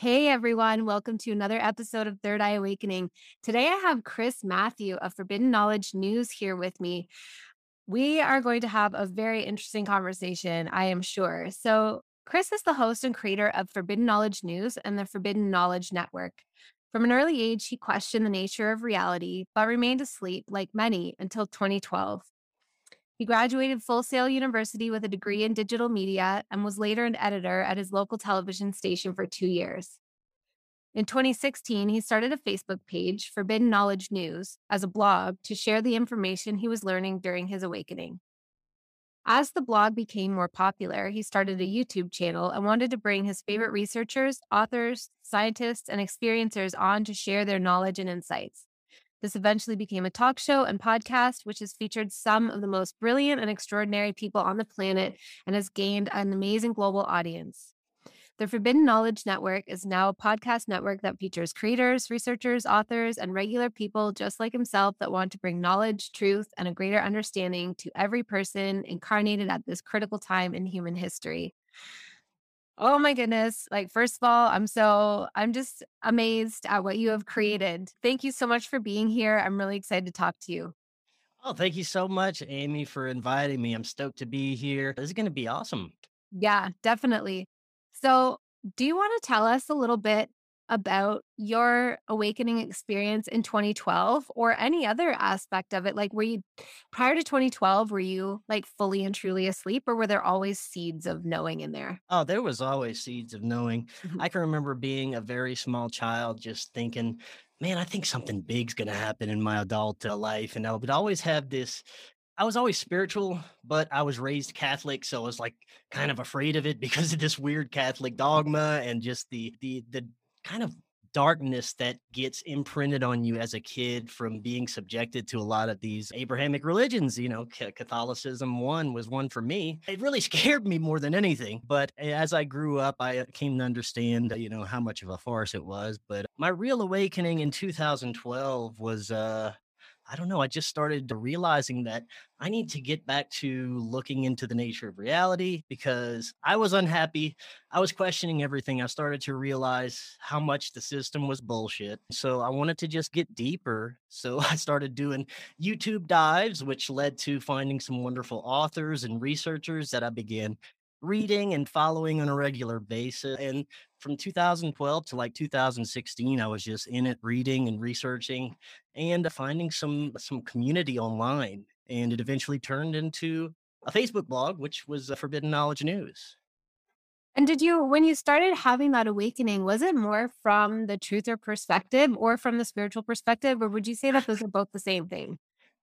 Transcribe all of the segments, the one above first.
Hey everyone, welcome to another episode of Third Eye Awakening. Today I have Chris Matthew of Forbidden Knowledge News here with me. We are going to have a very interesting conversation, I am sure. So, Chris is the host and creator of Forbidden Knowledge News and the Forbidden Knowledge Network. From an early age, he questioned the nature of reality, but remained asleep, like many, until 2012. He graduated Full Sail University with a degree in digital media and was later an editor at his local television station for two years. In 2016, he started a Facebook page, Forbidden Knowledge News, as a blog to share the information he was learning during his awakening. As the blog became more popular, he started a YouTube channel and wanted to bring his favorite researchers, authors, scientists, and experiencers on to share their knowledge and insights. This eventually became a talk show and podcast, which has featured some of the most brilliant and extraordinary people on the planet and has gained an amazing global audience. The Forbidden Knowledge Network is now a podcast network that features creators, researchers, authors, and regular people just like himself that want to bring knowledge, truth, and a greater understanding to every person incarnated at this critical time in human history. Oh my goodness. Like, first of all, I'm so, I'm just amazed at what you have created. Thank you so much for being here. I'm really excited to talk to you. Oh, thank you so much, Amy, for inviting me. I'm stoked to be here. This is going to be awesome. Yeah, definitely. So, do you want to tell us a little bit about your awakening experience in 2012 or any other aspect of it? Like, were you prior to 2012, were you like fully and truly asleep, or were there always seeds of knowing in there? Oh, there was always seeds of knowing. Mhm. I can remember being a very small child, just thinking, man, I think something big's going to happen in my adult uh, life. And I would always have this. I was always spiritual, but I was raised Catholic, so I was like kind of afraid of it because of this weird Catholic dogma and just the the the kind of darkness that gets imprinted on you as a kid from being subjected to a lot of these Abrahamic religions. You know, Catholicism one was one for me. It really scared me more than anything. But as I grew up, I came to understand, uh, you know, how much of a farce it was. But my real awakening in 2012 was, uh, I don't know. I just started realizing that I need to get back to looking into the nature of reality because I was unhappy. I was questioning everything. I started to realize how much the system was bullshit. So I wanted to just get deeper. So I started doing YouTube dives, which led to finding some wonderful authors and researchers that I began reading and following on a regular basis. And from 2012 to like 2016, I was just in it reading and researching and finding some some community online and it eventually turned into a Facebook blog, which was Forbidden Knowledge News. And did you, when you started having that awakening, was it more from the truther perspective or from the spiritual perspective? Or would you say that those are both the same thing?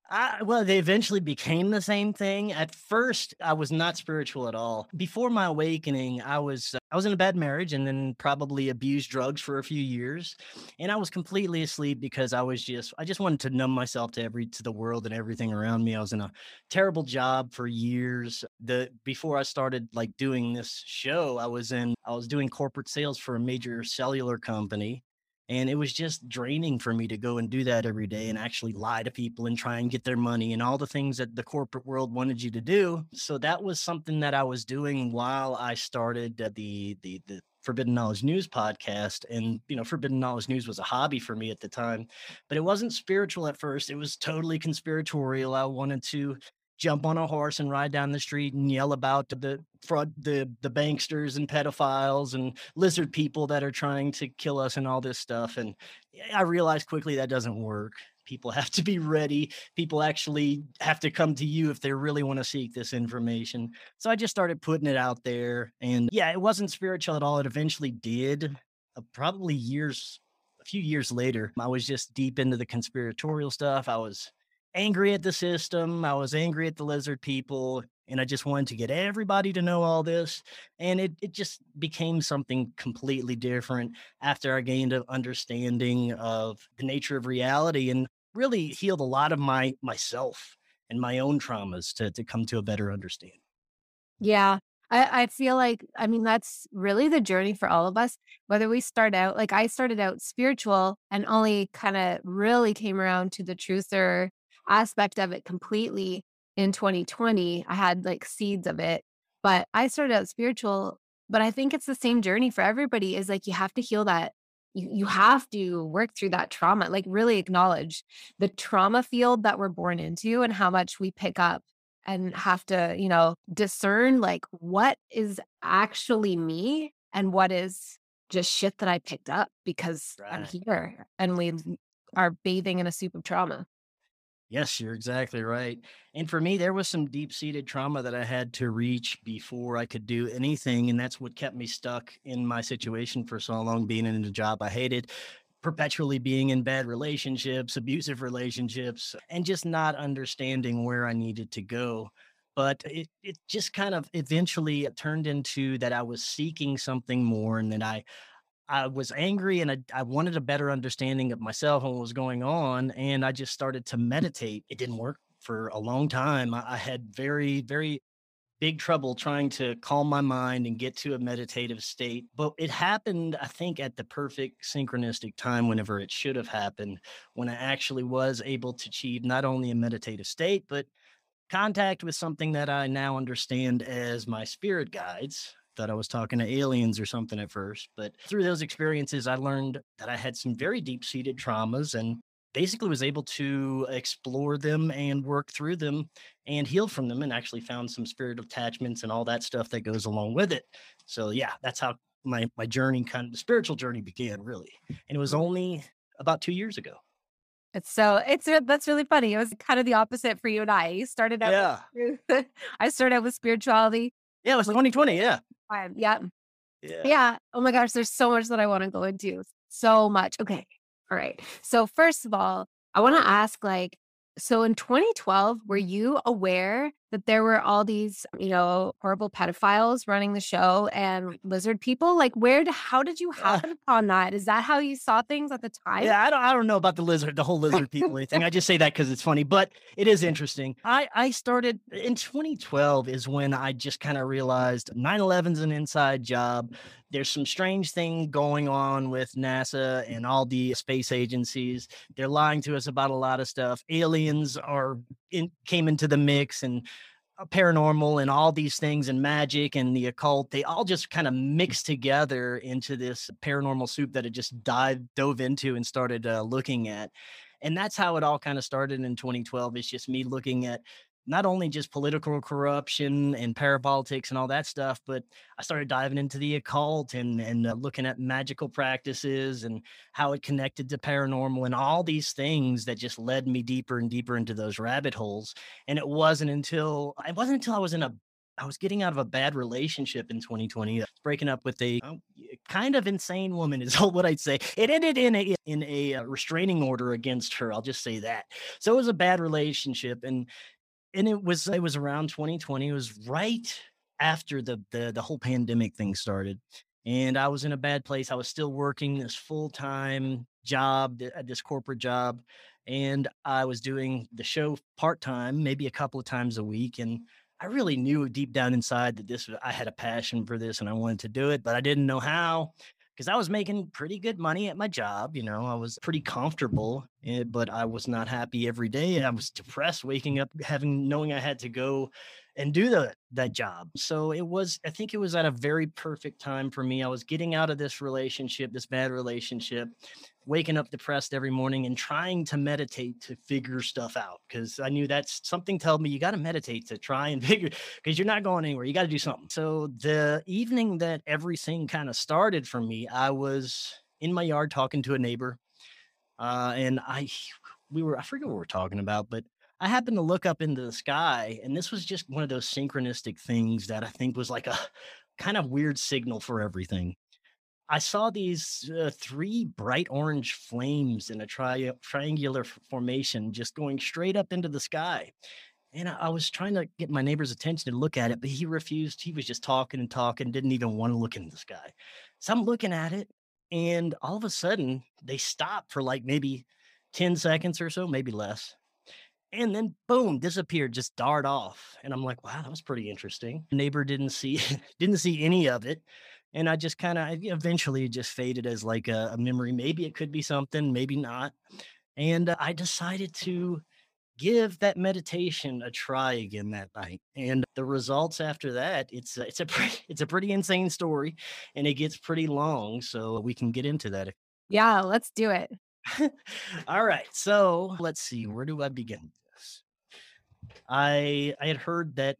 I, well, they eventually became the same thing. At first, I was not spiritual at all. Before my awakening, I was uh, I was in a bad marriage and then probably abused drugs for a few years, and I was completely asleep because I was just I just wanted to numb myself to every to the world and everything around me. I was in a terrible job for years. The before I started like doing this show, I was in I was doing corporate sales for a major cellular company and it was just draining for me to go and do that every day and actually lie to people and try and get their money and all the things that the corporate world wanted you to do. So that was something that I was doing while I started uh, the the the Forbidden Knowledge News podcast. And, you know, Forbidden Knowledge News was a hobby for me at the time, but it wasn't spiritual at first. It was totally conspiratorial. I wanted to jump on a horse and ride down the street and yell about the fraud the the banksters and pedophiles and lizard people that are trying to kill us and all this stuff and i realized quickly that doesn't work. People have to be ready. People actually have to come to you if they really want to seek this information. So i just started putting it out there and yeah it wasn't spiritual at all. It eventually did uh, probably years a few years later. I was just deep into the conspiratorial stuff. I was angry at the system. I was angry at the lizard people. And I just wanted to get everybody to know all this. And it, it just became something completely different after I gained an understanding of the nature of reality and really healed a lot of my myself and my own traumas to, to come to a better understanding. Yeah. I, I feel like, I mean, that's really the journey for all of us. Whether we start out, like I started out spiritual and only kind of really came around to the truther aspect of it completely in 2020. I had like seeds of it, but I started out spiritual. But I think it's the same journey for everybody is like you have to heal that. You, you have to work through that trauma, like really acknowledge the trauma field that we're born into and how much we pick up and have to, you know, discern like what is actually me and what is just shit that I picked up because I'm here and we are bathing in a soup of trauma. Yes, you're exactly right. And for me, there was some deep seated trauma that I had to reach before I could do anything. And that's what kept me stuck in my situation for so long, being in a job I hated, perpetually being in bad relationships, abusive relationships, and just not understanding where I needed to go. But it, it just kind of eventually turned into that I was seeking something more and that I I was angry and I, I wanted a better understanding of myself and what was going on. And I just started to meditate. It didn't work for a long time. I, I had very, very big trouble trying to calm my mind and get to a meditative state. But it happened, I think, at the perfect synchronistic time whenever it should have happened, when I actually was able to achieve not only a meditative state, but contact with something that I now understand as my spirit guides. Thought I was talking to aliens or something at first, but through those experiences, I learned that I had some very deep seated traumas and basically was able to explore them and work through them and heal from them and actually found some spirit attachments and all that stuff that goes along with it. So yeah, that's how my my journey kind of the spiritual journey began really. And it was only about 2 years ago. It's so it's that's really funny. It was kind of the opposite for you and I. You started out Yeah. with I started out with spirituality. Yeah, it was 2020, yeah. Um, yeah. Yeah. Yeah. Oh my gosh, there's so much that I want to go into. So much. Okay. All right. So first of all, I want to ask like so in 2012, were you aware that there were all these, you know, horrible pedophiles running the show and lizard people? Like where how did you happen upon that? Is that how you saw things at the time? yeah, I don't I don't know about the lizard, the whole lizard people thing. I just say that because it's funny, but it is interesting. I I started in 2012 is when I just kind of realized 9/11's an inside job. There's some strange thing going on with NASA and all the space agencies. They're lying to us about a lot of stuff. Aliens are in, came into the mix and uh, paranormal and all these things and magic and the occult they all just kind of mixed together into this paranormal soup that it just dive dove into and started uh, looking at. And that's how it all kind of started in 2012 it's just me looking at not only just political corruption and parapolitics and all that stuff but i started diving into the occult and and uh, looking at magical practices and how it connected to paranormal and all these things that just led me deeper and deeper into those rabbit holes and it wasn't until it wasn't until I was in a I was getting out of a bad relationship in 2020, uh, breaking up with a uh, kind of insane woman is all what I'd say. It ended in a in a uh, restraining order against her. I'll just say that. So it was a bad relationship, and and it was it was around 2020. It was right after the the the whole pandemic thing started, and I was in a bad place. I was still working this full time job, uh, this corporate job, and I was doing the show part time, maybe a couple of times a week, and I really knew deep down inside that this I had a passion for this and I wanted to do it, but I didn't know how because I was making pretty good money at my job. You know, I was pretty comfortable, eh, but I was not happy every day. I was depressed waking up, having knowing I had to go and do the that job. So it was, I think it was at a very perfect time for me. I was getting out of this relationship, this bad relationship, waking up depressed every morning and trying to meditate to figure stuff out because I knew that's something told me you got to meditate to try and figure because you're not going anywhere. You got to do something. So the evening that everything kind of started for me, I was in my yard talking to a neighbor, uh, and I we were I forget what we are talking about, but I happened to look up into the sky, and this was just one of those synchronistic things that I think was like a kind of weird signal for everything I saw these uh, three bright orange flames in a tri- triangular formation just going straight up into the sky. And I, I was trying to get my neighbor's attention to look at it, but he refused. He was just talking and talking, didn't even want to look in the sky. So I'm looking at it, and all of a sudden they stop for like maybe 10 seconds or so, maybe less. And then boom, disappeared, just dart off. And I'm like, wow, that was pretty interesting. Neighbor didn't see didn't see any of it. And I just kind of eventually just faded as like a, a memory. Maybe it could be something, maybe not. And uh, I decided to give that meditation a try again that night and the results after that it's a, it's a pretty, it's a pretty insane story and it gets pretty long so we can get into that Yeah, let's do it. all right so let's see where do i begin i i had heard that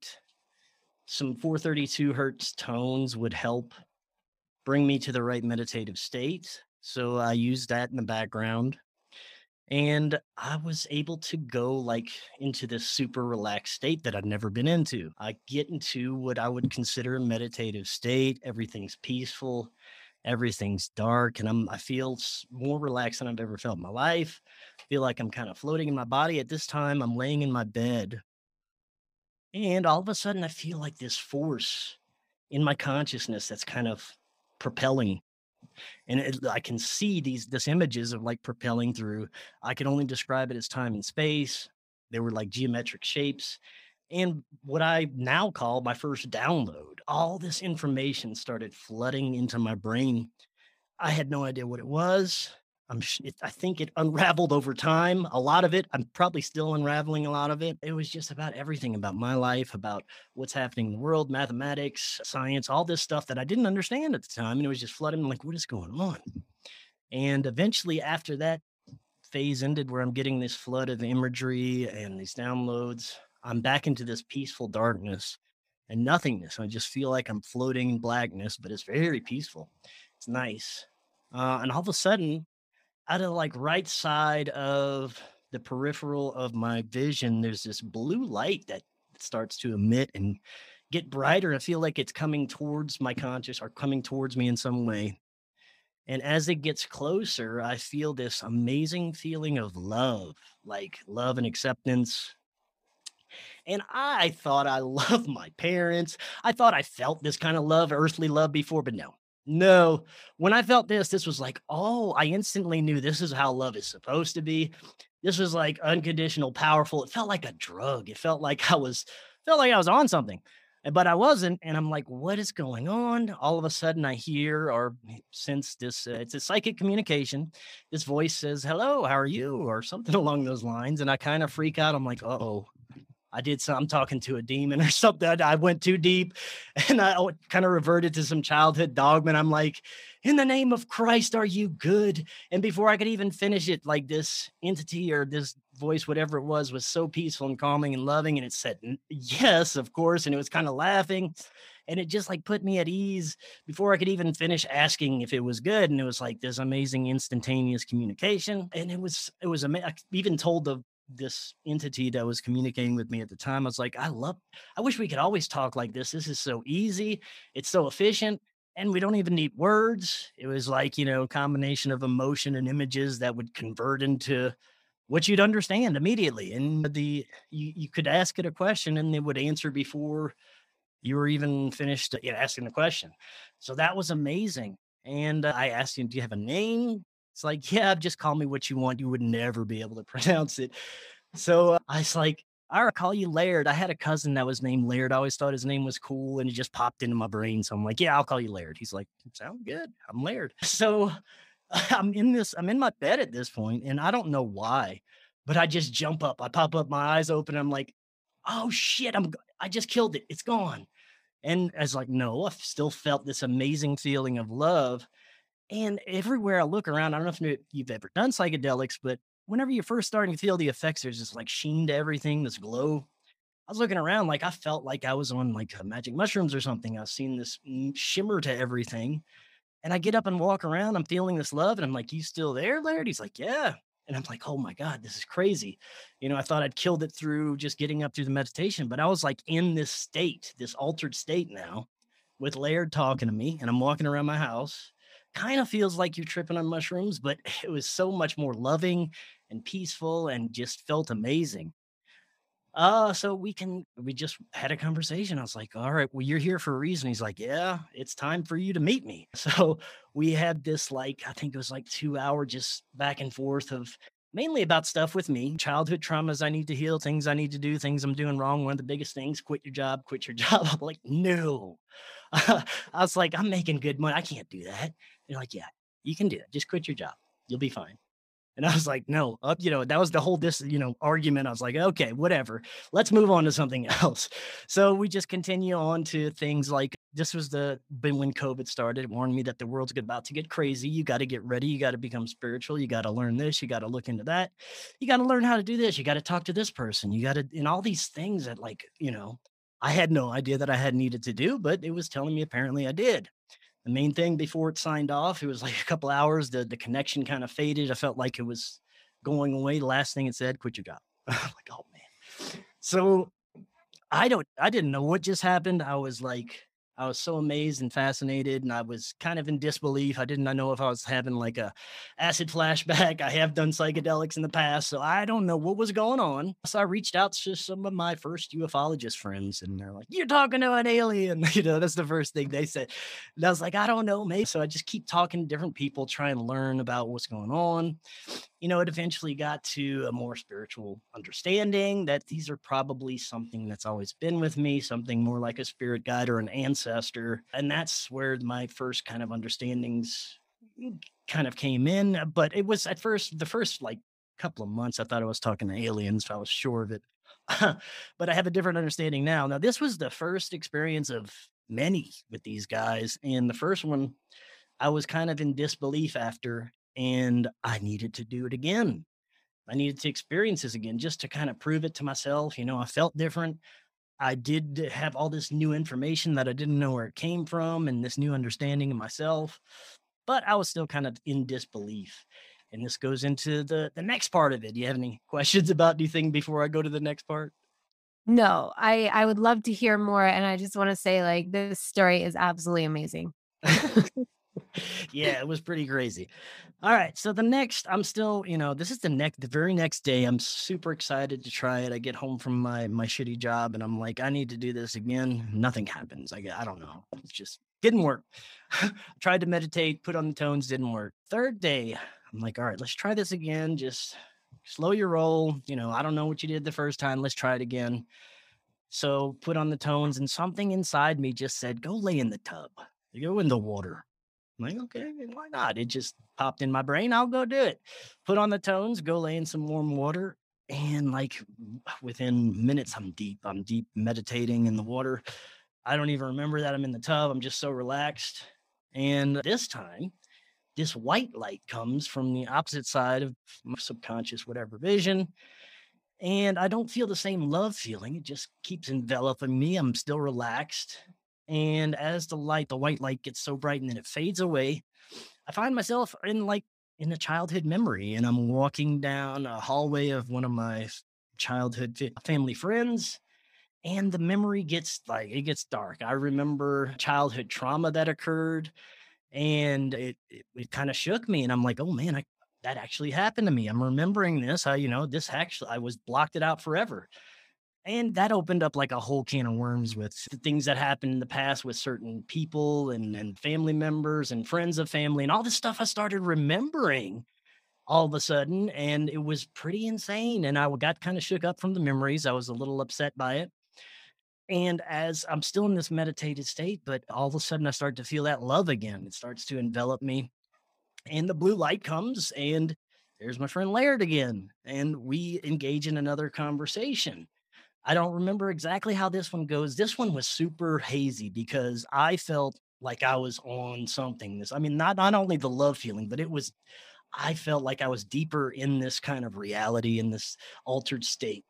some 432 hertz tones would help bring me to the right meditative state so i used that in the background and I was able to go like into this super relaxed state that I'd never been into. I get into what I would consider a meditative state. Everything's peaceful, everything's dark, and I'm I feel more relaxed than I've ever felt in my life. feel like I'm kind of floating in my body. At this time, I'm laying in my bed, and all of a sudden, I feel like this force in my consciousness that's kind of propelling and it, I can see these this images of like propelling through. I can only describe it as time and space. They were like geometric shapes, and what I now call my first download. All this information started flooding into my brain. I had no idea what it was. I'm it, I think it unraveled over time. A lot of it, I'm probably still unraveling a lot of it. It was just about everything about my life, about what's happening in the world, mathematics, science, all this stuff that I didn't understand at the time. And it was just flooding like, what is going on? And eventually, after that phase ended, where I'm getting this flood of imagery and these downloads, I'm back into this peaceful darkness and nothingness. I just feel like I'm floating in blackness, but it's very peaceful. It's nice. Uh, and all of a sudden, out of like right side of the peripheral of my vision, there's this blue light that starts to emit and get brighter. I feel like it's coming towards my conscious or coming towards me in some way. And as it gets closer, I feel this amazing feeling of love, like love and acceptance. And I thought I loved my parents. I thought I felt this kind of love, earthly love before, but no, no. When I felt this, this was like, oh, I instantly knew this is how love is supposed to be. This was like unconditional, powerful. It felt like a drug. It felt like I was felt like I was on something. But I wasn't. And I'm like, what is going on? All of a sudden I hear or sense this. Uh, it's a psychic communication. This voice says, hello, how are you? Or something along those lines. And I kind of freak out. I'm like, uh-oh. I did some, I'm talking to a demon or something. I went too deep and I oh, kind of reverted to some childhood dogma. And I'm like, in the name of Christ, are you good? And before I could even finish it, like this entity or this voice, whatever it was, was so peaceful and calming and loving. And it said, yes, of course. And it was kind of laughing. And it just like put me at ease before I could even finish asking if it was good. And it was like this amazing instantaneous communication. And it was, it was amazing. I even told the this entity that was communicating with me at the time. I was like, I love, I wish we could always talk like this. This is so easy. It's so efficient. And we don't even need words. It was like, you know, a combination of emotion and images that would convert into what you'd understand immediately. And the you, you could ask it a question and it would answer before you were even finished asking the question. So that was amazing. And uh, I asked him, Do you have a name? It's like, Yeah, just call me what you want. You would never be able to pronounce it. So uh, I was like, all right, call you Laird. I had a cousin that was named Laird. I always thought his name was cool and it just popped into my brain. So I'm like, yeah, I'll call you Laird. He's like, sound good. I'm Laird. So I'm in this, I'm in my bed at this point and I don't know why, but I just jump up. I pop up, my eyes open. I'm like, oh shit, I'm, I just killed it. It's gone. And I was like, no, I still felt this amazing feeling of love. And everywhere I look around, I don't know if you- you've ever done psychedelics, but whenever you're first starting to feel the effects, there's this like sheen to everything, this glow. I was looking around like I felt like I was on like uh, magic mushrooms or something. I was seeing this mm, shimmer to everything. And I get up and walk around. I'm feeling this love. And I'm like, You still there, Laird? He's like, Yeah. And I'm like, Oh my God, this is crazy. You know, I thought I'd killed it through just getting up through the meditation, but I was like in this state, this altered state now with Laird talking to me. And I'm walking around my house kind of feels like you're tripping on mushrooms, but it was so much more loving and peaceful and just felt amazing. Uh, so we can we just had a conversation. I was like, all right, well, you're here for a reason. He's like, Yeah, it's time for you to meet me. So we had this like, I think it was like two hour just back and forth of mainly about stuff with me, childhood traumas I need to heal, things I need to do, things I'm doing wrong. One of the biggest things, quit your job, quit your job. I'm like, no. I was like, I'm making good money. I can't do that. They're like, yeah, you can do it. Just quit your job. You'll be fine. And I was like, no, up, you know, that was the whole this, you know, argument. I was like, okay, whatever. Let's move on to something else. So we just continue on to things like this was the been when COVID started, warned me that the world's about to get crazy. You got to get ready. You got to become spiritual. You got to learn this. You got to look into that. You got to learn how to do this. You got to talk to this person. You got to, and all these things that, like, you know, I had no idea that I had needed to do, but it was telling me apparently I did the main thing before it signed off, it was like a couple hours. The the connection kind of faded. I felt like it was going away. The last thing it said, quit your job. I'm like, oh man. So I don't I didn't know what just happened. I was like, I was so amazed and fascinated, and I was kind of in disbelief. I didn't know if I was having like a acid flashback. I have done psychedelics in the past, so I don't know what was going on. So I reached out to some of my first ufologist friends, and they're like, "You're talking to an alien," you know. That's the first thing they said. And I was like, "I don't know, maybe." So I just keep talking to different people, trying to learn about what's going on you know, it eventually got to a more spiritual understanding that these are probably something that's always been with me, something more like a spirit guide or an ancestor. And that's where my first kind of understandings kind of came in. Uh, but it was at first, the first like couple of months, I thought I was talking to aliens. I was sure of it. but I have a different understanding now. Now, this was the first experience of many with these guys. And the first one, I was kind of in disbelief after and I needed to do it again. I needed to experience this again just to kind of prove it to myself. You know, I felt different. I did have all this new information that I didn't know where it came from and this new understanding of myself, but I was still kind of in disbelief. And this goes into the the next part of it. Do you have any questions about anything before I go to the next part? No, I I would love to hear more and I just want to say like this story is absolutely amazing. yeah, it was pretty crazy. All right, so the next, I'm still, you know, this is the next, the very next day. I'm super excited to try it. I get home from my my shitty job, and I'm like, I need to do this again. Nothing happens. I I don't know. It just didn't work. Tried to meditate, put on the tones, didn't work. Third day, I'm like, all right, let's try this again. Just slow your roll. You know, I don't know what you did the first time. Let's try it again. So put on the tones, and something inside me just said, go lay in the tub. Go in the water. I'm like, okay, why not? It just popped in my brain. I'll go do it. Put on the tones, go lay in some warm water. And like within minutes, I'm deep. I'm deep meditating in the water. I don't even remember that I'm in the tub. I'm just so relaxed. And this time, this white light comes from the opposite side of my subconscious, whatever vision. And I don't feel the same love feeling. It just keeps enveloping me. I'm still relaxed. And as the light, the white light gets so bright and then it fades away, I find myself in like in a childhood memory and I'm walking down a hallway of one of my childhood family friends and the memory gets like it gets dark. I remember childhood trauma that occurred and it it, it kind of shook me and I'm like, "Oh man, I that actually happened to me. I'm remembering this. I, you know, this actually I was blocked it out forever. And that opened up like a whole can of worms with the things that happened in the past with certain people and, and family members and friends of family and all this stuff I started remembering all of a sudden. And it was pretty insane. And I got kind of shook up from the memories. I was a little upset by it. And as I'm still in this meditated state, but all of a sudden I start to feel that love again. It starts to envelop me. And the blue light comes, and there's my friend Laird again. And we engage in another conversation. I don't remember exactly how this one goes. This one was super hazy because I felt like I was on something. This, I mean, not not only the love feeling, but it was I felt like I was deeper in this kind of reality in this altered state.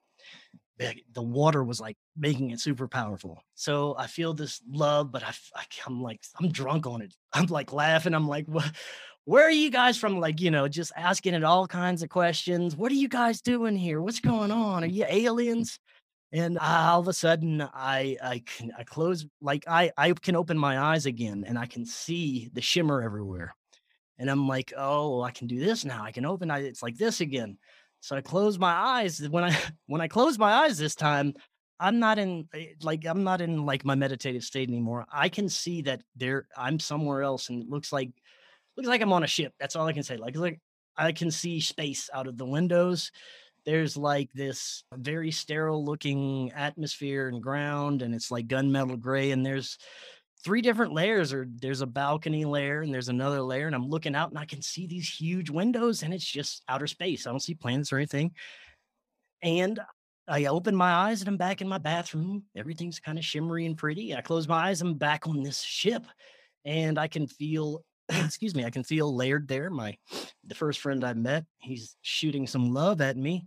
The water was like making it super powerful. So I feel this love, but I, I I'm like I'm drunk on it. I'm like laughing. I'm like, what? Where are you guys from? Like, you know, just asking it all kinds of questions. What are you guys doing here? What's going on? Are you aliens? And all of a sudden i i can i close like i i can open my eyes again and i can see the shimmer everywhere And I'm like, oh, I can do this now. I can open. I, it's like this again. So I close my eyes. When I when I close my eyes this time, I'm not in eh, like I'm not in like my meditative state anymore. I can see that there I'm somewhere else, and it looks like looks like I'm on a ship. That's all I can say. Like like I can see space out of the windows. There's like this very sterile looking atmosphere and ground, and it's like gunmetal gray. And there's three different layers, or there's a balcony layer, and there's another layer. And I'm looking out, and I can see these huge windows, and it's just outer space. I don't see planets or anything. And I open my eyes and I'm back in my bathroom. Everything's kind of shimmery and pretty. I close my eyes, I'm back on this ship and I can feel excuse me, I can feel Laird there. My the first friend I met, he's shooting some love at me.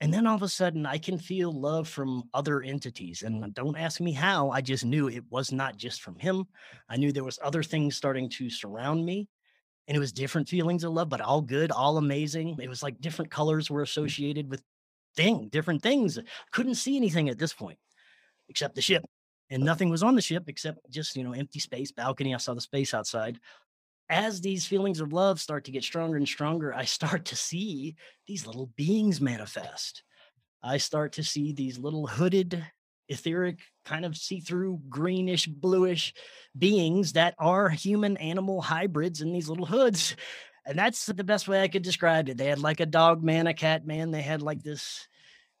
And then all of a sudden I can feel love from other entities. And don't ask me how, I just knew it was not just from him. I knew there was other things starting to surround me. And it was different feelings of love, but all good, all amazing. It was like different colors were hmm. associated with thing, different things. Couldn't see anything at this point except the ship. And nothing was on the ship except just, you know, empty space, balcony. I saw the space outside. As these feelings of love start to get stronger and stronger, I start to see these little beings manifest. I start to see these little hooded, etheric, kind of see through, greenish, bluish beings that are human animal hybrids in these little hoods. And that's the best way I could describe it. They had like a dog man, a cat man. They had like this,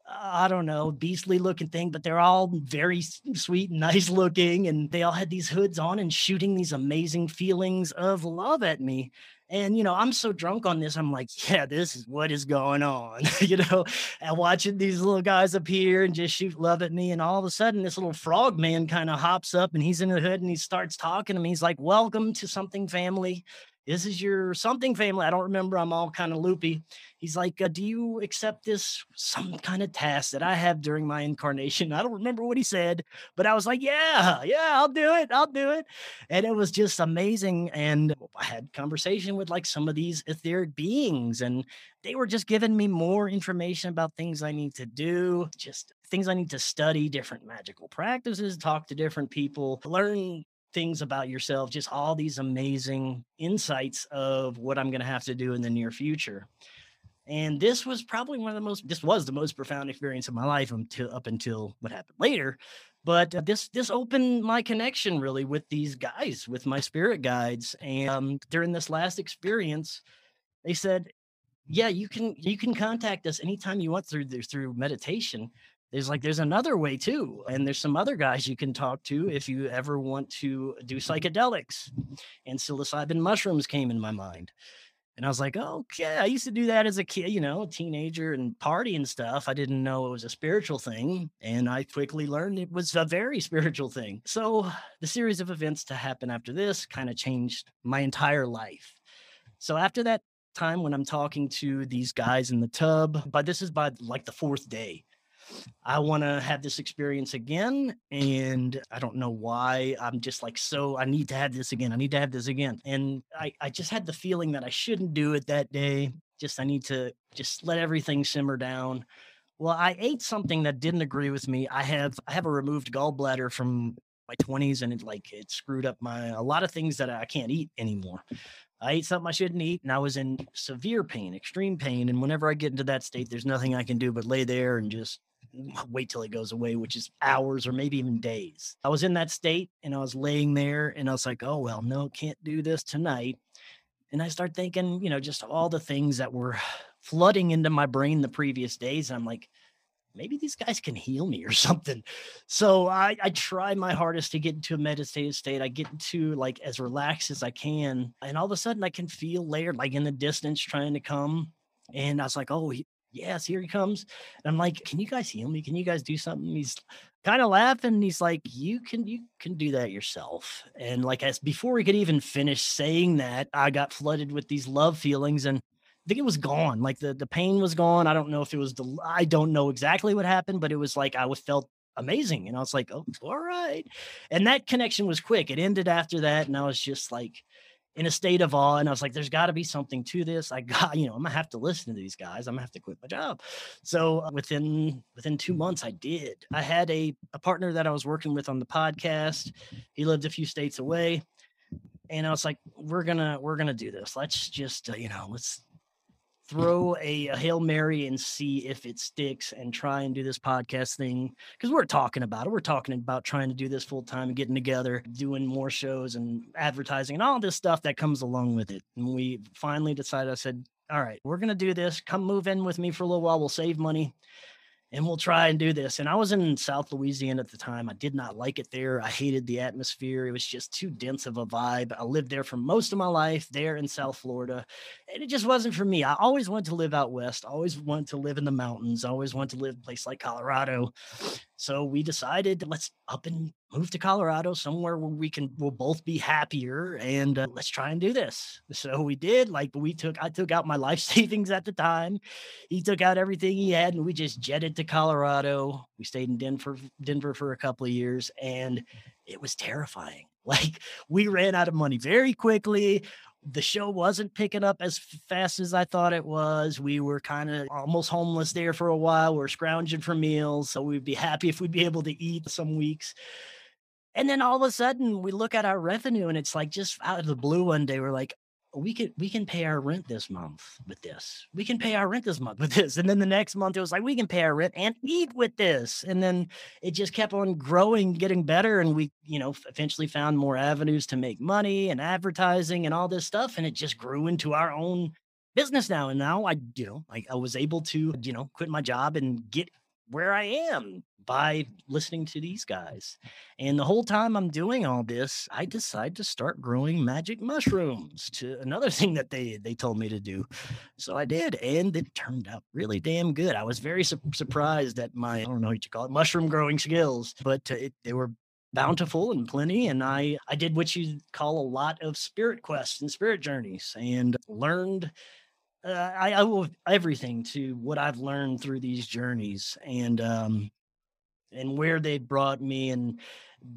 I don't know, beastly looking thing, but they're all very sweet and nice looking. And they all had these hoods on and shooting these amazing feelings of love at me. And, you know, I'm so drunk on this. I'm like, yeah, this is what is going on, you know, and watching these little guys appear and just shoot love at me. And all of a sudden, this little frog man kind of hops up and he's in the hood and he starts talking to me. He's like, welcome to something family this is your something family. I don't remember. I'm all kind of loopy. He's like, uh, Do you accept this some kind of task that I have during my incarnation? I don't remember what he said, but I was like, Yeah, yeah, I'll do it. I'll do it. And it was just amazing. And I had conversation with like some of these etheric beings, and they were just giving me more information about things I need to do, just things I need to study, different magical practices, talk to different people, learn things about yourself, just all these amazing insights of what I'm going to have to do in the near future. And this was probably one of the most, this was the most profound experience of my life until up until what happened later. But uh, this this opened my connection really with these guys, with my spirit guides. And um, during this last experience, they said, "Yeah, you can you can contact us anytime you want through through meditation there's like there's another way too and there's some other guys you can talk to if you ever want to do psychedelics and psilocybin mushrooms came in my mind and i was like oh, okay i used to do that as a kid you know a teenager and party and stuff i didn't know it was a spiritual thing and i quickly learned it was a very spiritual thing. So the series of events to happen after this kind of changed my entire life. So after that time when i'm talking to these guys in the tub but this is by like the fourth day I want to have this experience again. And I don't know why. I'm just like, so I need to have this again. I need to have this again. And I, I just had the feeling that I shouldn't do it that day. Just, I need to just let everything simmer down. Well, I ate something that didn't agree with me. I have, I have a removed gallbladder from my 20s and it like, it screwed up my, a lot of things that I can't eat anymore. I ate something I shouldn't eat and I was in severe pain, extreme pain. And whenever I get into that state, there's nothing I can do but lay there and just wait till it goes away, which is hours or maybe even days. I was in that state and I was laying there and I was like, oh, well, no, can't do this tonight. And I start thinking, you know, just all the things that were flooding into my brain the previous days. and I'm like, maybe these guys can heal me or something. So I, I try my hardest to get into a meditative state. I get into like as relaxed as I can. And all of a sudden I can feel Laird, like in the distance trying to come. And I was like, oh, yes, here he comes. And I'm like, can you guys heal me? Can you guys do something? He's kind of laughing. He's like, you can, you can do that yourself. And like, as before he could even finish saying that, I got flooded with these love feelings and I think it was gone. Like the, the pain was gone. I don't know if it was the, I don't know exactly what happened, but it was like, I was felt amazing. And I was like, oh, all right. And that connection was quick. It ended after that. And I was just like, in a state of awe. And I was like, there's got to be something to this. I got, you know, I'm gonna have to listen to these guys. I'm gonna have to quit my job. So uh, within within two months, I did. I had a, a partner that I was working with on the podcast. He lived a few states away. and I was like, we're gonna we're gonna do this. Let's just uh, you know let's throw a, hail mary and see if it sticks and try and do this podcast thing because we're talking about it. We're talking about trying to do this full time and getting together doing more shows and advertising and all this stuff that comes along with it. And we finally decided i said all right we're going to do this. Come move in with me for a little while. We'll save money and we'll try and do this. And I was in South Louisiana at the time. I did not like it there. I hated the atmosphere. It was just too dense of a vibe. I lived there for most of my life, there in South Florida. And it just wasn't for me. I always wanted to live out west, always wanted to live in the mountains, always wanted to live in a place like Colorado. So we decided let's up and move to Colorado, somewhere where we can we'll both be happier, and uh, let's try and do this. So we did. Like we took, I took out my life savings at the time. He took out everything he had, and we just jetted to Colorado. We stayed in Denver, Denver for a couple of years, and it was terrifying. Like we ran out of money very quickly the show wasn't picking up as fast as I thought it was. We were kind of almost homeless there for a while. We are scrounging for meals. So we'd be happy if we'd be able to eat some weeks. And then all of a sudden we look at our revenue and it's like just out of the blue one day, we're like, we can we can pay our rent this month with this. We can pay our rent this month with this. And then the next month it was like we can pay our rent and eat with this. And then it just kept on growing, getting better and we, you know, eventually found more avenues to make money and advertising and all this stuff and it just grew into our own business now and now I, you know, I, I was able to, you know, quit my job and get where I am by listening to these guys. And the whole time I'm doing all this, I decide to start growing magic mushrooms to another thing that they they told me to do. So I did, and it turned out really damn good. I was very su- surprised at my I don't know what you call it mushroom growing skills, but it, they were bountiful and plenty and i i did what you call a lot of spirit quests and spirit journeys and learned uh, I, owe everything to what I've learned through these journeys and um, and where they brought me and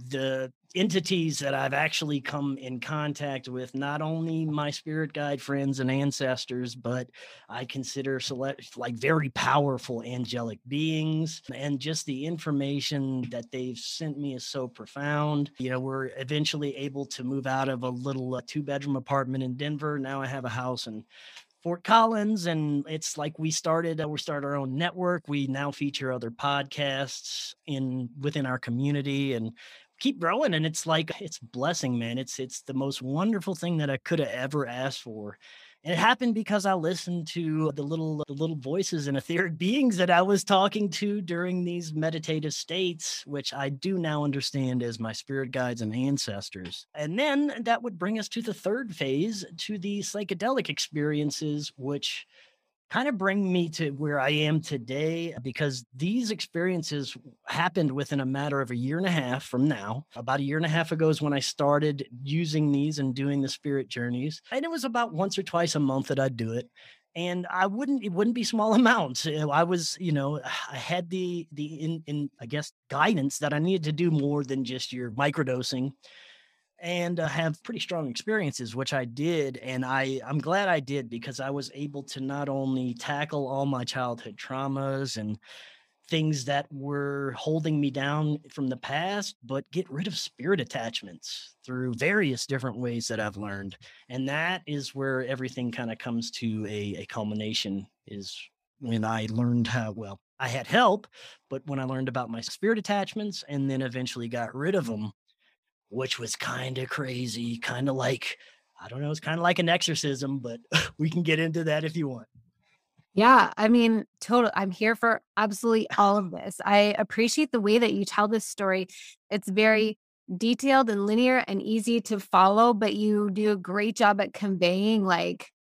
the entities that I've actually come in contact with, not only my spirit guide friends and ancestors, but I consider select like very powerful angelic beings. And just the information that they've sent me is so profound. You know, we're eventually able to move out of a little uh, two bedroom apartment in Denver. Now I have a house in Fort Collins, and it's like we started uh, we started our own network. We now feature other podcasts in within our community, and keep growing. And it's like it's blessing, man. It's it's the most wonderful thing that I could have ever asked for. And it happened because I listened to the little the little voices and etheric beings that I was talking to during these meditative states, which I do now understand as my spirit guides and ancestors. And then that would bring us to the third phase, to the psychedelic experiences, which kind of bring me to where I am today because these experiences happened within a matter of a year and a half from now. About a year and a half ago is when I started using these and doing the spirit journeys. And it was about once or twice a month that I'd do it. And I wouldn't, it wouldn't be small amounts. Eh, I was, you know, I had the, the, in, in, I guess, guidance that I needed to do more than just your microdosing and uh, have pretty strong experiences which i did and i i'm glad i did because i was able to not only tackle all my childhood traumas and things that were holding me down from the past but get rid of spirit attachments through various different ways that i've learned and that is where everything kind of comes to a, a culmination is when i learned how well i had help but when i learned about my spirit attachments and then eventually got rid of them which was kind of crazy, kind of like, I don't know, it's kind of like an exorcism, but we can get into that if you want. Yeah, I mean, total. I'm here for absolutely all of this. I appreciate the way that you tell this story. It's very detailed and linear and easy to follow, but you do a great job at conveying like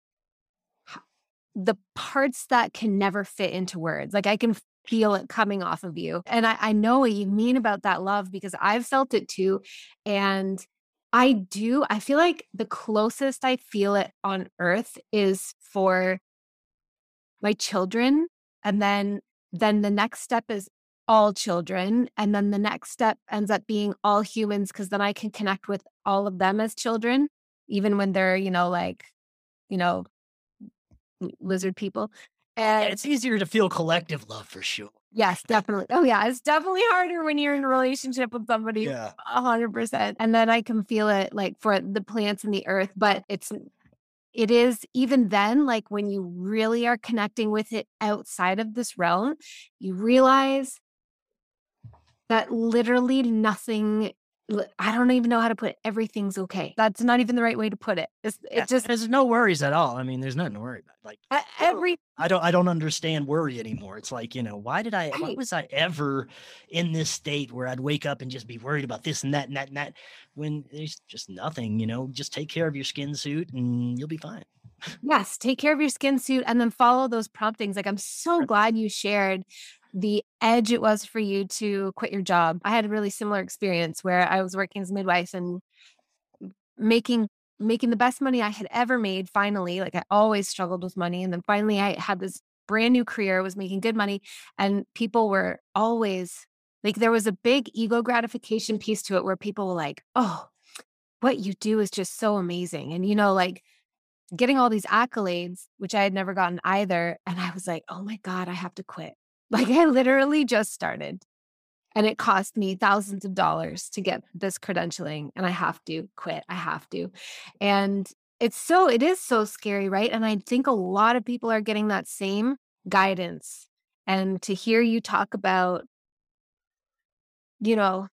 the parts that can never fit into words. Like I can feel it coming off of you. And I, I know what you mean about that love because I've felt it too. And I do, I feel like the closest I feel it on earth is for my children. And then then the next step is all children. And then the next step ends up being all humans because then I can connect with all of them as children, even when they're, you know, like, you know, lizard people. And it's easier to feel collective love for sure. Yes, definitely. Oh yeah, it's definitely harder when you're in a relationship with somebody. Yeah. A hundred percent. And then I can feel it like for the plants and the earth, but it's mm, it is even then, like when you really are connecting with it outside of this realm, you realize that literally nothing I don't even know how to put it. Everything's okay. That's not even the right way to put it. It's, it Yeah, just there's no worries at all. I mean, there's nothing to worry about. Like e- oh, every I don't I don't understand worry anymore. It's like, you know, why did I why was I ever in this state where I'd wake up and just be worried about this and that and that and that when there's just nothing, you know, just take care of your skin suit and you'll be fine. Yes, take care of your skin suit and then follow those promptings. Like, I'm so glad you shared the edge it was for you to quit your job. I had a really similar experience where I was working as a midwife and making making the best money I had ever made finally. Like I always struggled with money and then finally I had this brand new career, was making good money and people were always like there was a big ego gratification piece to it where people were like, "Oh, what you do is just so amazing." And you know, like getting all these accolades, which I had never gotten either. And I was like, oh my God, I have to quit. Like I literally just started and it cost me thousands of dollars to get this credentialing and I have to quit. I have to. And it's so, it is so scary, right? And I think a lot of people are getting that same guidance. And to hear you talk about, you know,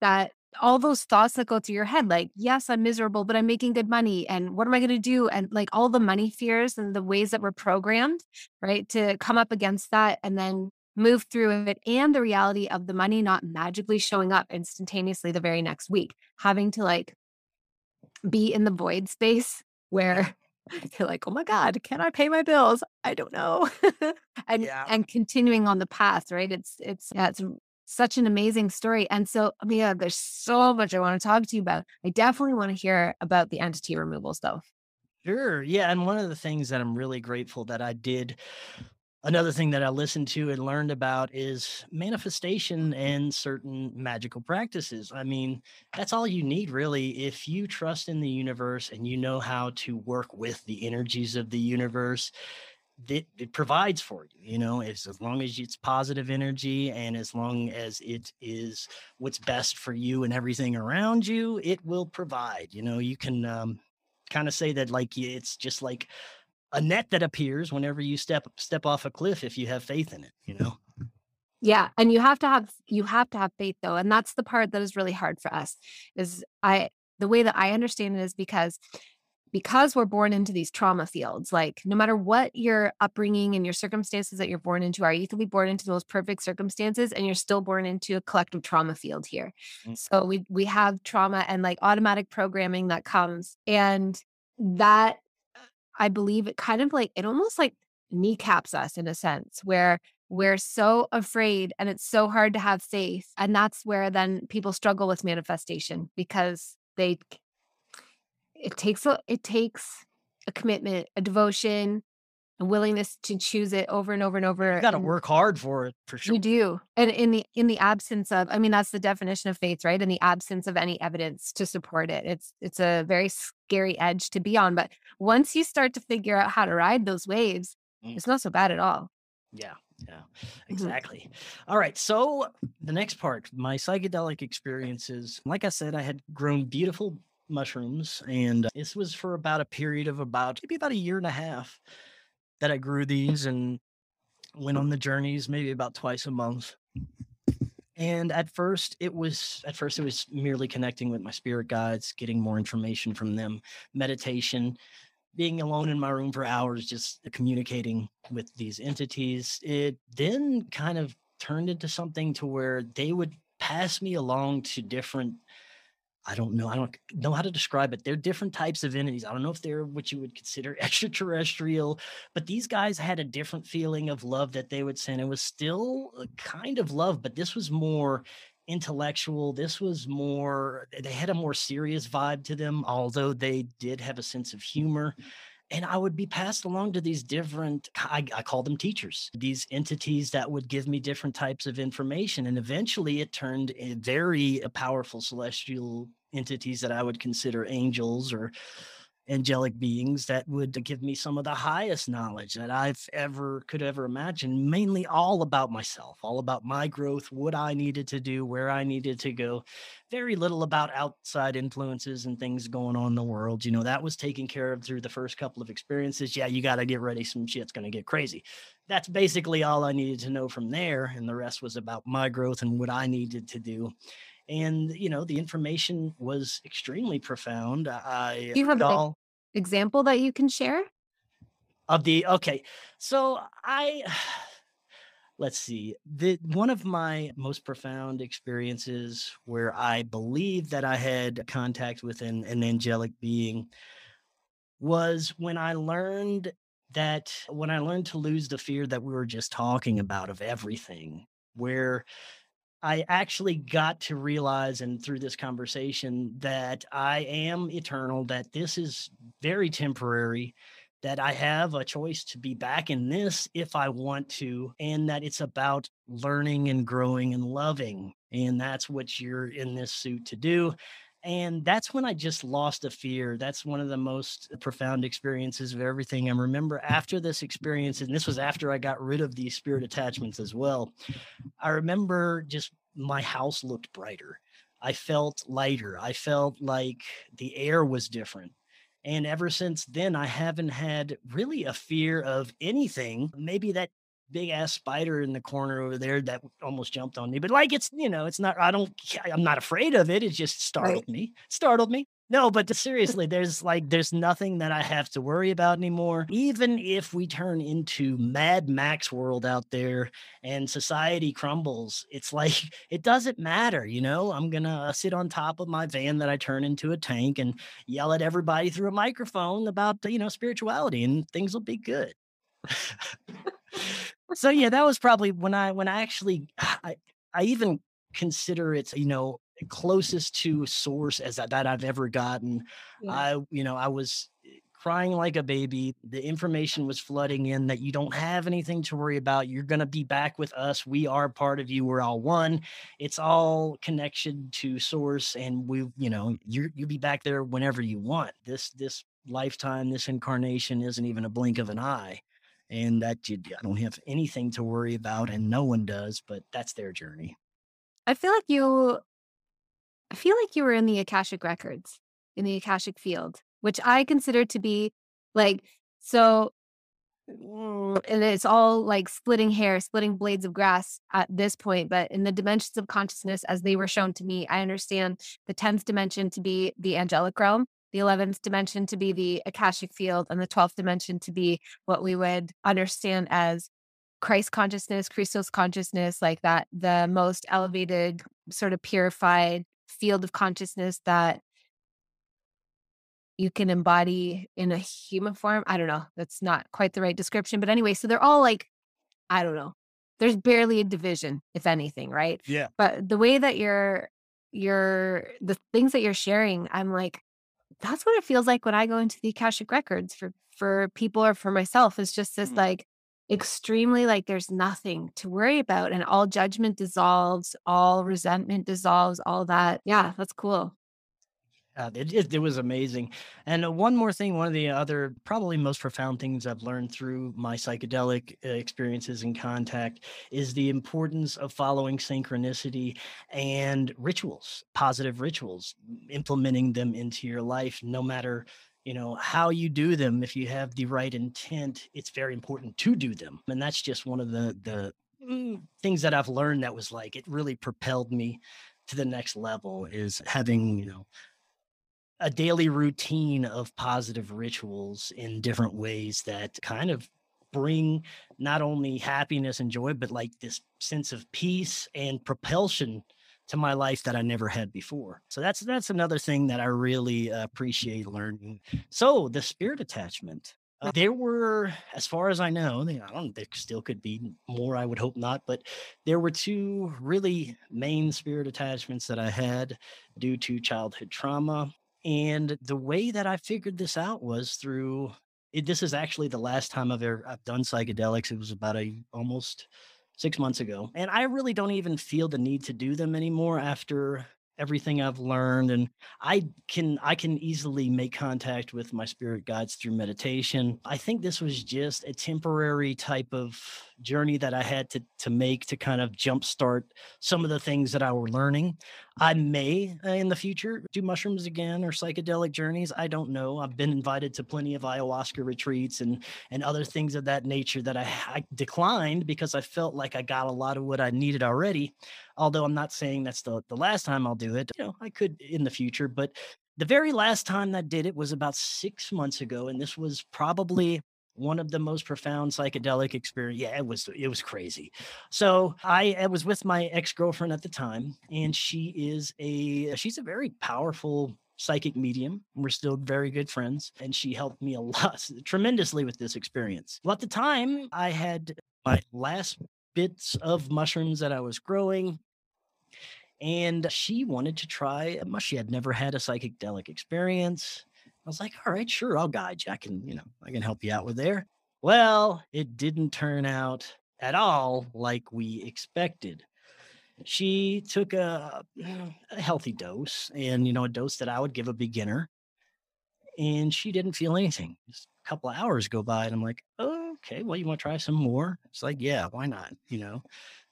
that all those thoughts that go through your head, like, yes, I'm miserable, but I'm making good money. And what am I going to do? And like all the money fears and the ways that we're programmed, right, to come up against that and then move through it and the reality of the money not magically showing up instantaneously the very next week, having to like be in the void space where you're like, oh my God, can I pay my bills? I don't know. and Yeah. and continuing on the path, right? It's it's yeah, it's such an amazing story. And so, yeah, there's so much I want to talk to you about. I definitely want to hear about the entity removals though. Sure. Yeah. And one of the things that I'm really grateful that I did, another thing that I listened to and learned about is manifestation and certain magical practices. I mean, that's all you need, really. If you trust in the universe and you know how to work with the energies of the universe, it, it provides for you you know it's, as long as it's positive energy and as long as it is what's best for you and everything around you it will provide you know you can um, kind of say that like it's just like a net that appears whenever you step step off a cliff if you have faith in it you know Yeah, and you have to have you have to have faith though, and that's the part that is really hard for us. Is I the way that I understand it is because because we're born into these trauma fields, like no matter what your upbringing and your circumstances that you're born into are, you can be born into those perfect circumstances and you're still born into a collective trauma field here. Mm, So we we have trauma and like automatic programming that comes and that I believe it kind of like it almost like kneecaps us in a sense where we're so afraid and it's so hard to have faith. And that's where then people struggle with manifestation because they it takes a it takes a commitment, a devotion, a willingness to choose it over and over and over. you got to work hard for it for sure you do. And in the in the absence of, I mean, that's the definition of faith, right? In the absence of any evidence to support it. It's it's a very scary edge to be on. But once you start to figure out how to ride those waves, Mm, it's not so bad at all. yeah yeah Mhm. exactly all right so the next part my psychedelic experiences like i said i had grown beautiful mushrooms and uh, this was for about a period of about maybe about a year and a half that i grew these and went on the journeys maybe about twice a month. And at first it was at first it was merely connecting with my spirit guides getting more information from them meditation being alone in my room for hours just communicating with these entities. It then kind of turned into something to where they would pass me along to different I don't know. I don't know how to describe it. They're different types of entities. I don't know if they're what you would consider extraterrestrial, but these guys had a different feeling of love that they would send. It was still a kind of love, but this was more intellectual. This was more, they had a more serious vibe to them, although they did have a sense of humor. And I would be passed along to these different, I, I call them teachers, these entities that would give me different types of information. And eventually it turned a very uh, powerful celestial entities that I would consider angels or angelic beings that would give me some of the highest knowledge that I've ever could ever imagine, mainly all about myself, all about my growth, what I needed to do, where I needed to go. Very little about outside influences and things going on in the world. You know, that was taken care of through the first couple of experiences. Yeah, you got to get ready. Some shit's going to get crazy. That's basically all I needed to know from there. And the rest was about my growth and what I needed to do and you know the information was extremely profound i Do you have an example that you can share? of the okay so i let's see the one of my most profound experiences where i believe that i had contact with an, an angelic being was when i learned that when i learned to lose the fear that we were just talking about of everything where I actually got to realize, and through this conversation, that I am eternal, that this is very temporary, that I have a choice to be back in this if I want to, and that it's about learning and growing and loving. And that's what you're in this suit to do. And that's when I just lost a fear. That's one of the most profound experiences of everything. I remember after this experience, and this was after I got rid of these spirit attachments as well. I remember just my house looked brighter. I felt lighter. I felt like the air was different. And ever since then, I haven't had really a fear of anything. Maybe that big ass spider in the corner over there that almost jumped on me. But like it's, you know, it's not I don't I'm not afraid of it. It just Right. startled me. Startled me. No, but seriously, there's like there's nothing that I have to worry about anymore. Even if we turn into Mad Max world out there and society crumbles, it's like it doesn't matter, you know? I'm gonna sit on top of my van that I turn into a tank and yell at everybody through a microphone about, you know, spirituality and things will be good. So yeah, that was probably when I when I actually I I even consider it, you know, closest to source as that, that I've ever gotten. Yeah. I, you know, I was eh, crying like a baby. The information was flooding in that you don't have anything to worry about. You're going to be back with us. We are part of you. We're all one. It's all connection to source and we, you know, you you'll be back there whenever you want. This this lifetime, this incarnation isn't even a blink of an eye and that you, I don't have anything to worry about, and no one does, but that's their journey. I feel like you I feel like you were in the Akashic records, in the Akashic field, which I consider to be like so mm, and it's all like splitting hair, splitting blades of grass at this point, but in the dimensions of consciousness as they were shown to me, I understand the 10th dimension to be the angelic realm, the 11th dimension to be the Akashic field, and the 12th dimension to be what we would understand as Christ consciousness, Christos consciousness, like that, the most elevated, sort of purified field of consciousness that you can embody in a human form. I don't know. That's not quite the right description. But anyway, so they're all like, I don't know. There's barely a division, if anything, right? Yeah. But the way that you're, you're, the things that you're sharing, I'm like, that's what it feels like when I go into the Akashic records for for people or for myself. It's just this Mm. like extremely like there's nothing to worry about and all judgment dissolves, all resentment dissolves, all that. Yeah, that's cool. Uh, it, it, it was amazing. And uh, one more thing, one of the other probably most profound things I've learned through my psychedelic uh, experiences and contact is the importance of following synchronicity and rituals, positive rituals, implementing them into your life, no matter you know how you do them if you have the right intent it's very important to do them and that's just one of the the mm, things that i've learned that was like it really propelled me to the next level is having you know a daily routine of positive rituals in different ways that kind of bring not only happiness and joy, but like this sense of peace and propulsion to my life that I never had before. So that's that's another thing that I really appreciate learning. So the spirit attachment. Uh, there were, as far as I know, they- I don't. There still could be more. I would hope not, but there were two really main spirit attachments that I had due to childhood trauma and the way that I figured this out was through it, this is actually the last time I've ever I've done psychedelics. It was about a almost six months ago. And I really don't even feel the need to do them anymore after everything I've learned and I can I can easily make contact with my spirit guides through meditation. I think this was just a temporary type of journey that I had to to make to kind of jumpstart some of the things that I were learning. I may uh, in the future do mushrooms again or psychedelic journeys. I don't know. I've been invited to plenty of ayahuasca retreats and and other things of that nature that I, I declined because I felt like I got a lot of what I needed already. Although I'm not saying that's the the last time I'll do it. You know, I could in the future, but the very last time that did it was about six months ago, and this was probably one of the most profound psychedelic experience. Yeah, it was it was crazy. So I, I was with my ex girlfriend at the time, and she is a she's a very powerful psychic medium. We're still very good friends, and she helped me a lot, tremendously with this experience. Well, at the time, I had my last bits of mushrooms that I was growing. And she wanted to try a mush. She had never had a psychedelic experience. I was like, all right, sure, I'll guide you. I can, you know, I can help you out with there. Well, it didn't turn out at all like we expected. She took a, a healthy dose and, you know, a dose that I would give a beginner. And she didn't feel anything. Just a couple of hours go by and I'm like, oh, okay, well, you want to try some more? It's like, yeah, why not? You know,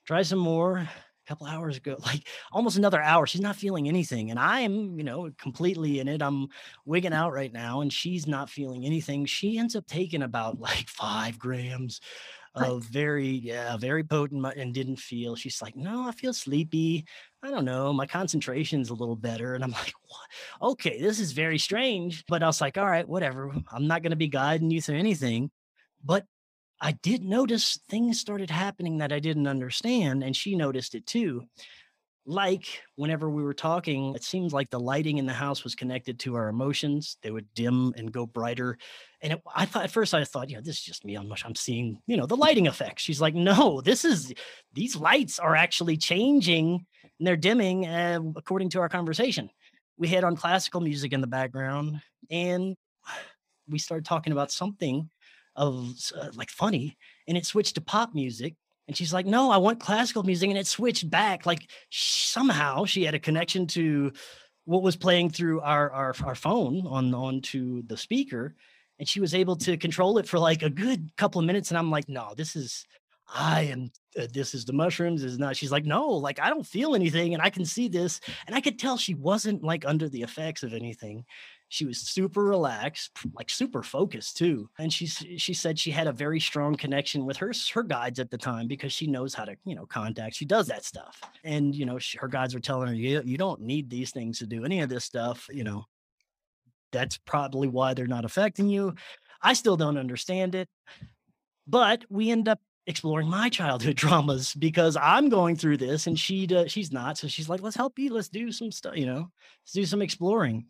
try some more a couple hours ago, like almost another hour. She's not feeling anything. And I'm, you know, completely in it. I'm wigging mm-hmm. out right now and she's not feeling anything. She ends up taking about like five grams of very, yeah, very potent and didn't feel. She's like, no, I feel sleepy. I don't know. My concentration's a little better. And I'm like, what? Okay, this is very strange. But I was like, all right, whatever. I'm not going to be guiding you through anything. But I did notice things started happening that I didn't understand, and she noticed it too. Like whenever we were talking, it seems like the lighting in the house was connected to our emotions. They would dim and go brighter. And it, I thought at first I thought, you know, this is just me. I'm, I'm seeing, you know, the lighting effects. She's like, no, this is these lights are actually changing and they're dimming uh, according to our conversation. We had on classical music in the background and we started talking about something of uh, like funny and it switched to pop music and she's like no i want classical music and it switched back like somehow she had a connection to what was playing through our our, our phone on onto the speaker and she was able to control it for like a good couple of minutes and i'm like no this is i am uh, this is the mushrooms this is not she's like no like i don't feel anything and i can see this and i could tell she wasn't like under the effects of anything she was super relaxed, like super focused too. And she she said she had a very strong connection with her her guides at the time because she knows how to you know contact. She does that stuff, and you know she, her guides were telling her you you don't need these things to do any of this stuff. You know that's probably why they're not affecting you. I still don't understand it, but we end up exploring my childhood traumas because I'm going through this and she uh, she's not. So she's like, let's help you. Let's do some stuff, you know, let's do some exploring.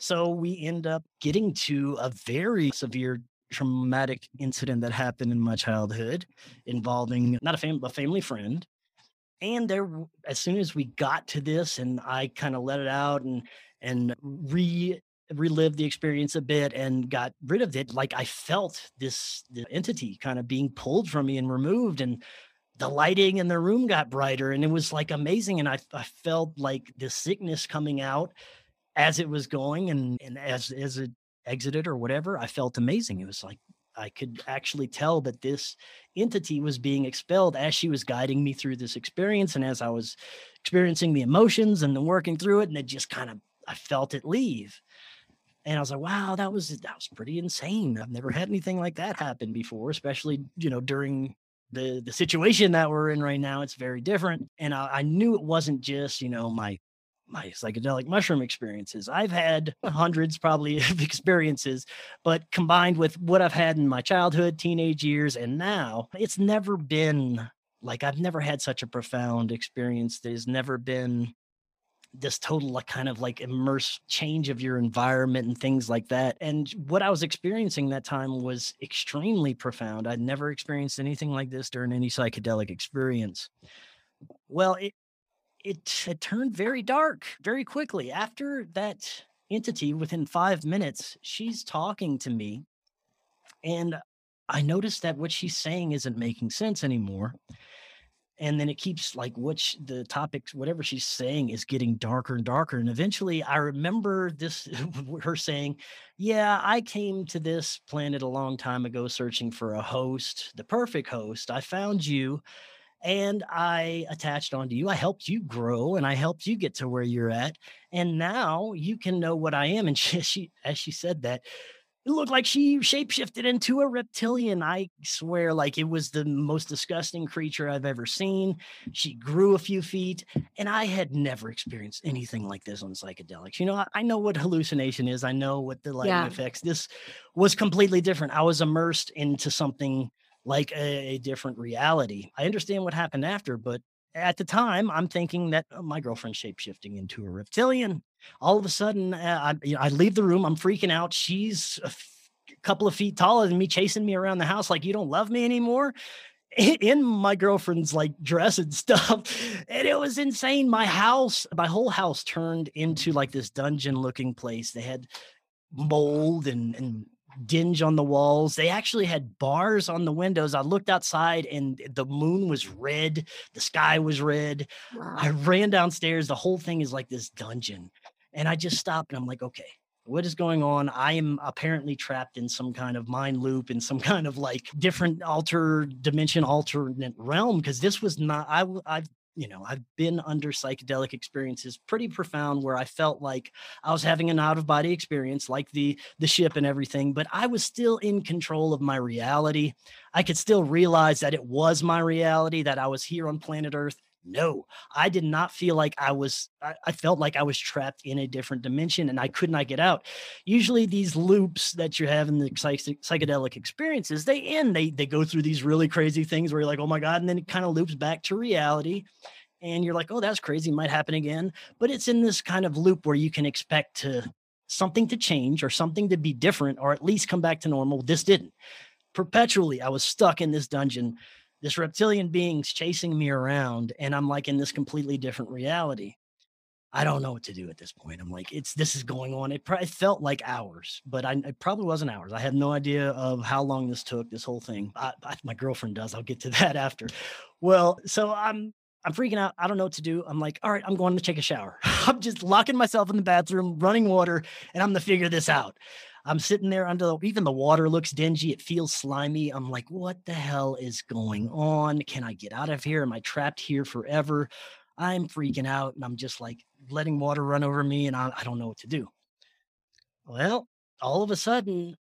So we end up getting to a very severe traumatic incident that happened in my childhood involving not a, fam- a family friend. And there, as soon as we got to this, and I kind of let it out and and re relived the experience a bit and got rid of it, like I felt this the entity kind of being pulled from me and removed, and the lighting in the room got brighter, and it was like amazing. And I I felt like the sickness coming out as it was going and and as as it exited or whatever, I felt amazing. It was like I could actually tell that this entity was being expelled as she was guiding me through this experience and as I was experiencing the emotions and then working through it and it just kind of I felt it leave. And I was like, wow, that was that was pretty insane. I've never had anything like that happen before, especially, you know, during the the situation that we're in right now. It's very different. And I, I knew it wasn't just, you know, my my psychedelic mushroom experiences. I've had hundreds probably of experiences, but combined with what I've had in my childhood, teenage years, and now, it's never been like I've never had such a profound experience. There's never been this total like kind of like immerse change of your environment and things like that. And what I was experiencing that time was extremely profound. I'd never experienced anything like this during any psychedelic experience. Well, it, it, it turned very dark very quickly. After that entity, within five minutes, she's talking to me. And I noticed that what she's saying isn't making sense anymore. and then it keeps like which the topics whatever she's saying is getting darker and darker and eventually i remember this her saying yeah i came to this planet a long time ago searching for a host the perfect host i found you and i attached onto you i helped you grow and i helped you get to where you're at and now you can know what i am and she, she as she said that it looked like she shapeshifted into a reptilian. I swear, like it was the most disgusting creature I've ever seen. She grew a few feet, and I had never experienced anything like this on psychedelics. You know, I, I know what hallucination is, I know what the lighting yeah. effects. This was completely different. I was immersed into something like a, a different reality. I understand what happened after, but at the time, I'm thinking that oh, my girlfriend's shapeshifting into a reptilian. All of a sudden, uh, I, you know, I leave the room. I'm freaking out. She's a f- couple of feet taller than me, chasing me around the house like you don't love me anymore. In my girlfriend's like dress and stuff, and it was insane. My house, my whole house turned into like this dungeon looking place. They had mold and and dinge on the walls. They actually had bars on the windows. I looked outside and the moon was red, the sky was red. Wow. I ran downstairs. The whole thing is like this dungeon. And I just stopped and I'm like, okay, what is going on? I am apparently trapped in some kind of mind loop in some kind of like different alter dimension, alternate realm. Cause this was not, I, I've you know i've been under psychedelic experiences pretty profound where i felt like i was having an out of body experience like the the ship and everything but i was still in control of my reality. I could still realize that it was my reality that i was here on planet earth no, I did not feel like I was, I, I, felt like I was trapped in a different dimension and I could not get out. Usually these loops that you have in the psych- psychedelic experiences, they end, they, they go through these really crazy things where you're like, oh my God. And then it kind of loops back to reality. And you're like, oh, that's crazy. Might happen again. But it's in this kind of loop where you can expect to something to change or something to be different or at least come back to normal. This didn't. Perpetually, I was stuck in this dungeon this reptilian being's chasing me around and i'm like in this completely different reality i don't know what to do at this point i'm like it's this is going on it, it felt like hours but I, it probably wasn't hours i had no idea of how long this took this whole thing I, I, my girlfriend does i'll get to that after well so i'm I'm freaking out. I don't know what to do. I'm like, all right, I'm going to take a shower. I'm just locking myself in the bathroom, running water, and I'm going to figure this out. I'm sitting there under the, even the water looks dingy. It feels slimy. I'm like, what the hell is going on? Can I get out of here? Am I trapped here forever? I'm freaking out and I'm just like letting water run over me and I, I don't know what to do. Well, all of a sudden,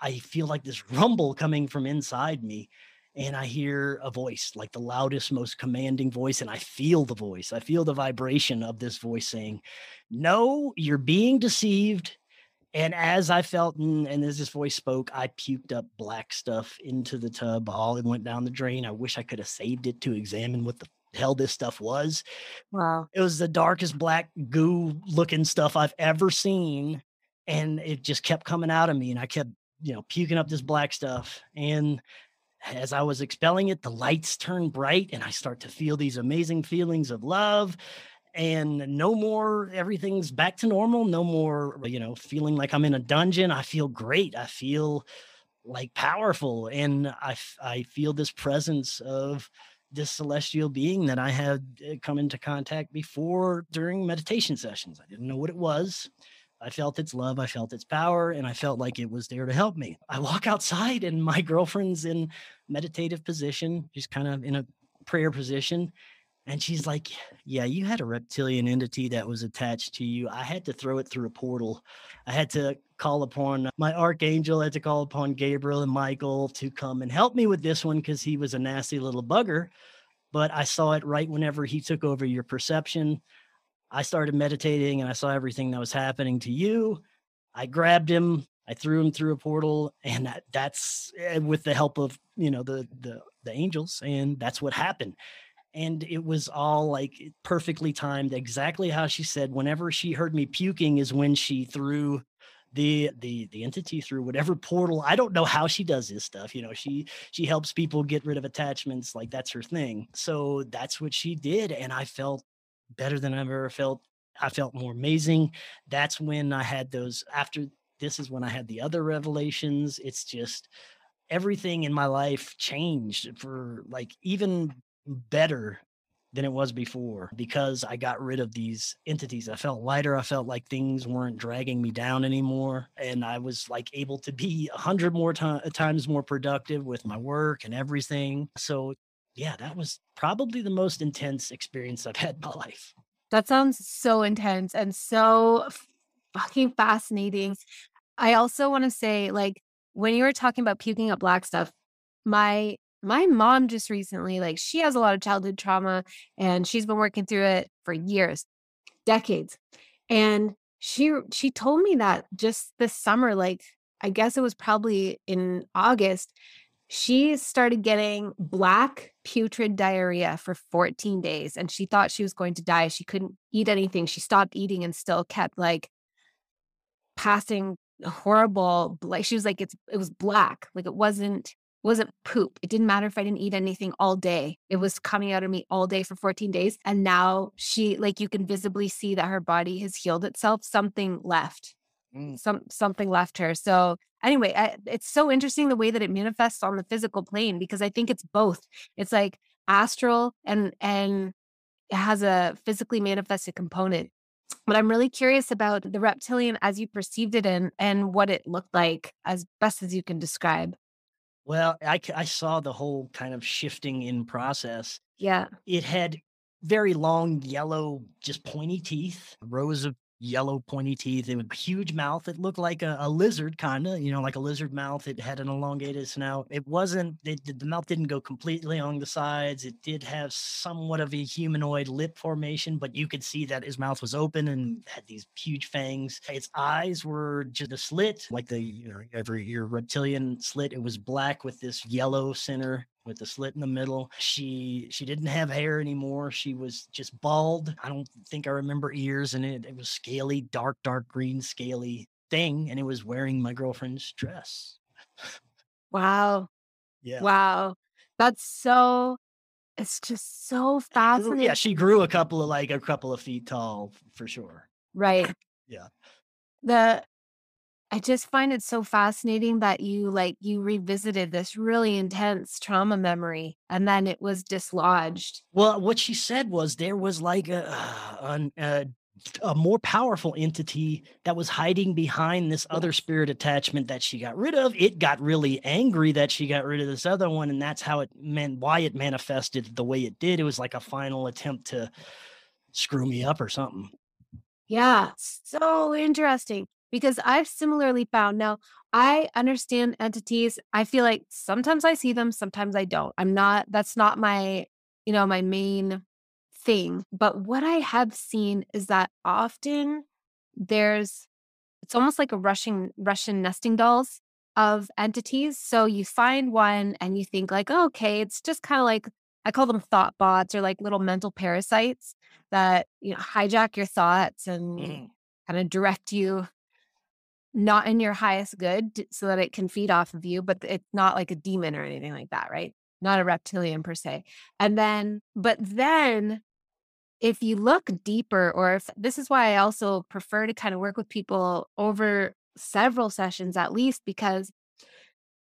I feel like this rumble coming from inside me and I hear a voice, like the loudest, most commanding voice, and I feel the voice. I feel the vibration of this voice saying, No, you're being deceived. And as I felt, and, and as this voice spoke, I puked up black stuff into the tub. All it went down the drain. I wish I could have saved it to examine what the hell this stuff was. Wow. It was the darkest black goo looking stuff I've ever seen. And it just kept coming out of me. And I kept, you know, puking up this black stuff. And as I was expelling it, the lights turned bright and I start to feel these amazing feelings of love and no more everything's back to normal no more you know feeling like i'm in a dungeon i feel great i feel like powerful and i i feel this presence of this celestial being that i had uh, come into contact before during meditation sessions i didn't know what it was I felt its love, I felt its power, and I felt like it was there to help me. I walk outside and my girlfriend's in meditative position, she's kind of in a prayer position. And she's like, Yeah, you had a reptilian entity that was attached to you. I had to throw it through a portal. I had to call upon my archangel, I had to call upon Gabriel and Michael to come and help me with this one because he was a nasty little bugger. But I saw it right whenever he took over your perception. I started meditating and I saw everything that was happening to you. I grabbed him, I threw him through a portal, and that, that's eh, with the help of you know the the the angels, and that's what happened and it was all like perfectly timed exactly how she said whenever she heard me puking is when she threw the the the entity through whatever portal i don't know how she does this stuff you know she she helps people get rid of attachments like that's her thing. So that's what she did and i felt better than i've ever felt i felt more amazing. That's when i had those after this is when i had the other revelations it's just everything in my life changed for like even better than it was before because I got rid of these entities. I felt lighter. I felt like things weren't dragging me down anymore. And I was like able to be a hundred more times more productive with my work and everything. So, yeah, that was probably the most intense experience I've had in my life. That sounds so intense and so fucking fascinating. I also want to say, like, when you were talking about puking up black stuff, my my mom just recently, like, she has a lot of childhood trauma and she's been working through it for years, decades. And she she told me that just this summer, like, I guess it was probably in August, she started getting black putrid diarrhea for 14 days and she thought she was going to die. She couldn't eat anything. She stopped eating and still kept like passing horrible like she was like it's it was black. Like it wasn't wasn't poop. It didn't matter if I didn't eat anything all day. It was coming out of me all day for 14 days. And now she, like, you can visibly see that her body has healed itself. Something left. Mm. Some something left her. So anyway, I, it's so interesting the way that it manifests on the physical plane because I think it's both. It's like astral and and it has a physically manifested component. But I'm really curious about the reptilian as you perceived it and and what it looked like as best as you can describe. Well, I, I saw the whole kind of shifting in process. Yeah. It had very long, yellow, just pointy teeth, rows of yellow pointy teeth. It a huge mouth. It looked like a, a lizard, kind of, you know, like a lizard mouth. It had an elongated snout. It wasn't, it, the mouth didn't go completely along the sides. It did have somewhat of a humanoid lip formation, but you could see that his mouth was open and had these huge fangs. Its eyes were just a slit, like the, you know, every your reptilian slit. It was black with this yellow center with the slit in the middle. She she didn't have hair anymore. She was just bald. I don't think I remember ears and it. It was scaly, dark, dark green, scaly thing, and it was wearing my girlfriend's dress. Wow. Yeah. Wow. That's so it's just so fascinating. Yeah, she grew a couple of like a couple of feet tall for sure. Right. Yeah. The I just find it so fascinating that you like you revisited this really intense trauma memory and then it was dislodged. Well, what she said was there was like a uh, a, a, uh, a more powerful entity that was hiding behind this other spirit attachment that she got rid of. It got really angry that she got rid of this other one, and that's how it meant why it manifested the way it did. It was like a final attempt to screw me up or something. Yeah, so interesting because I've similarly found now I understand entities. I feel like sometimes I see them, sometimes I don't. I'm not, that's not my, you know, my main thing. But what I have seen is that often there's, it's almost like a Russian, Russian nesting dolls of entities. So you find one and you think like, oh, okay, it's just kind of like, I call them thought bots or like little mental parasites that, you know, hijack your thoughts and mm. kind of direct you not in your highest good so that it can feed off of you, but it's not like a demon or anything like that, right? Not a reptilian per se. And then, but then if you look deeper, or if this is why I also prefer to kind of work with people over several sessions at least, because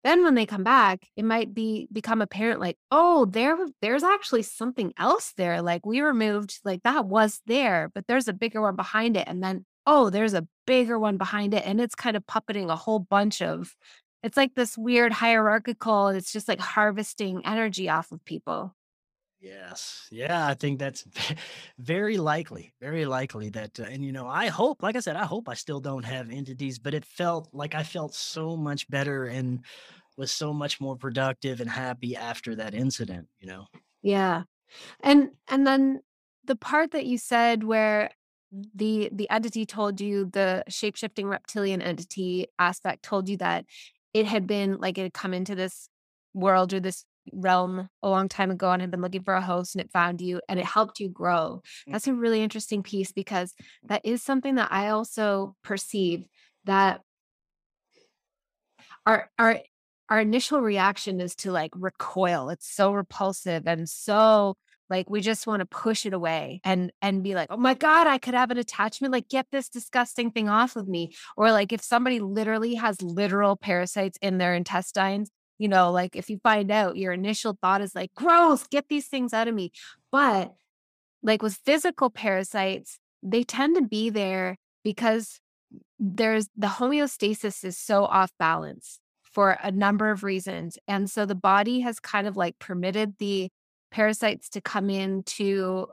then when they come back, it might be become apparent like, oh, there there's actually something else there. Like we removed, like that was there, but there's a bigger one behind it. And then oh, there's a bigger one behind it. And it's kind of puppeting a whole bunch of, it's like this weird hierarchical, it's just like harvesting energy off of people. Yes. Yeah, I think that's very likely, very likely that, uh, and you know, I hope, like I said, I hope I still don't have entities, but it felt like I felt so much better and was so much more productive and happy after that incident, you know? Yeah. And, and then the part that you said where the the entity told you the shape-shifting reptilian entity aspect told you that it had been like it had come into this world or this realm a long time ago and had been looking for a host and it found you and it helped you grow. Mm. That's a really interesting piece because that is something that I also perceive that our our our initial reaction is to like recoil. It's so repulsive and so like we just want to push it away and and be like, "Oh my god, I could have an attachment. Like get this disgusting thing off of me." Or like if somebody literally has literal parasites in their intestines, you know, like if you find out, your initial thought is like, gross, get these things out of me. But like with physical parasites, they tend to be there because there's the homeostasis is so off balance for a number of reasons. And so the body has kind of like permitted the parasites to come in to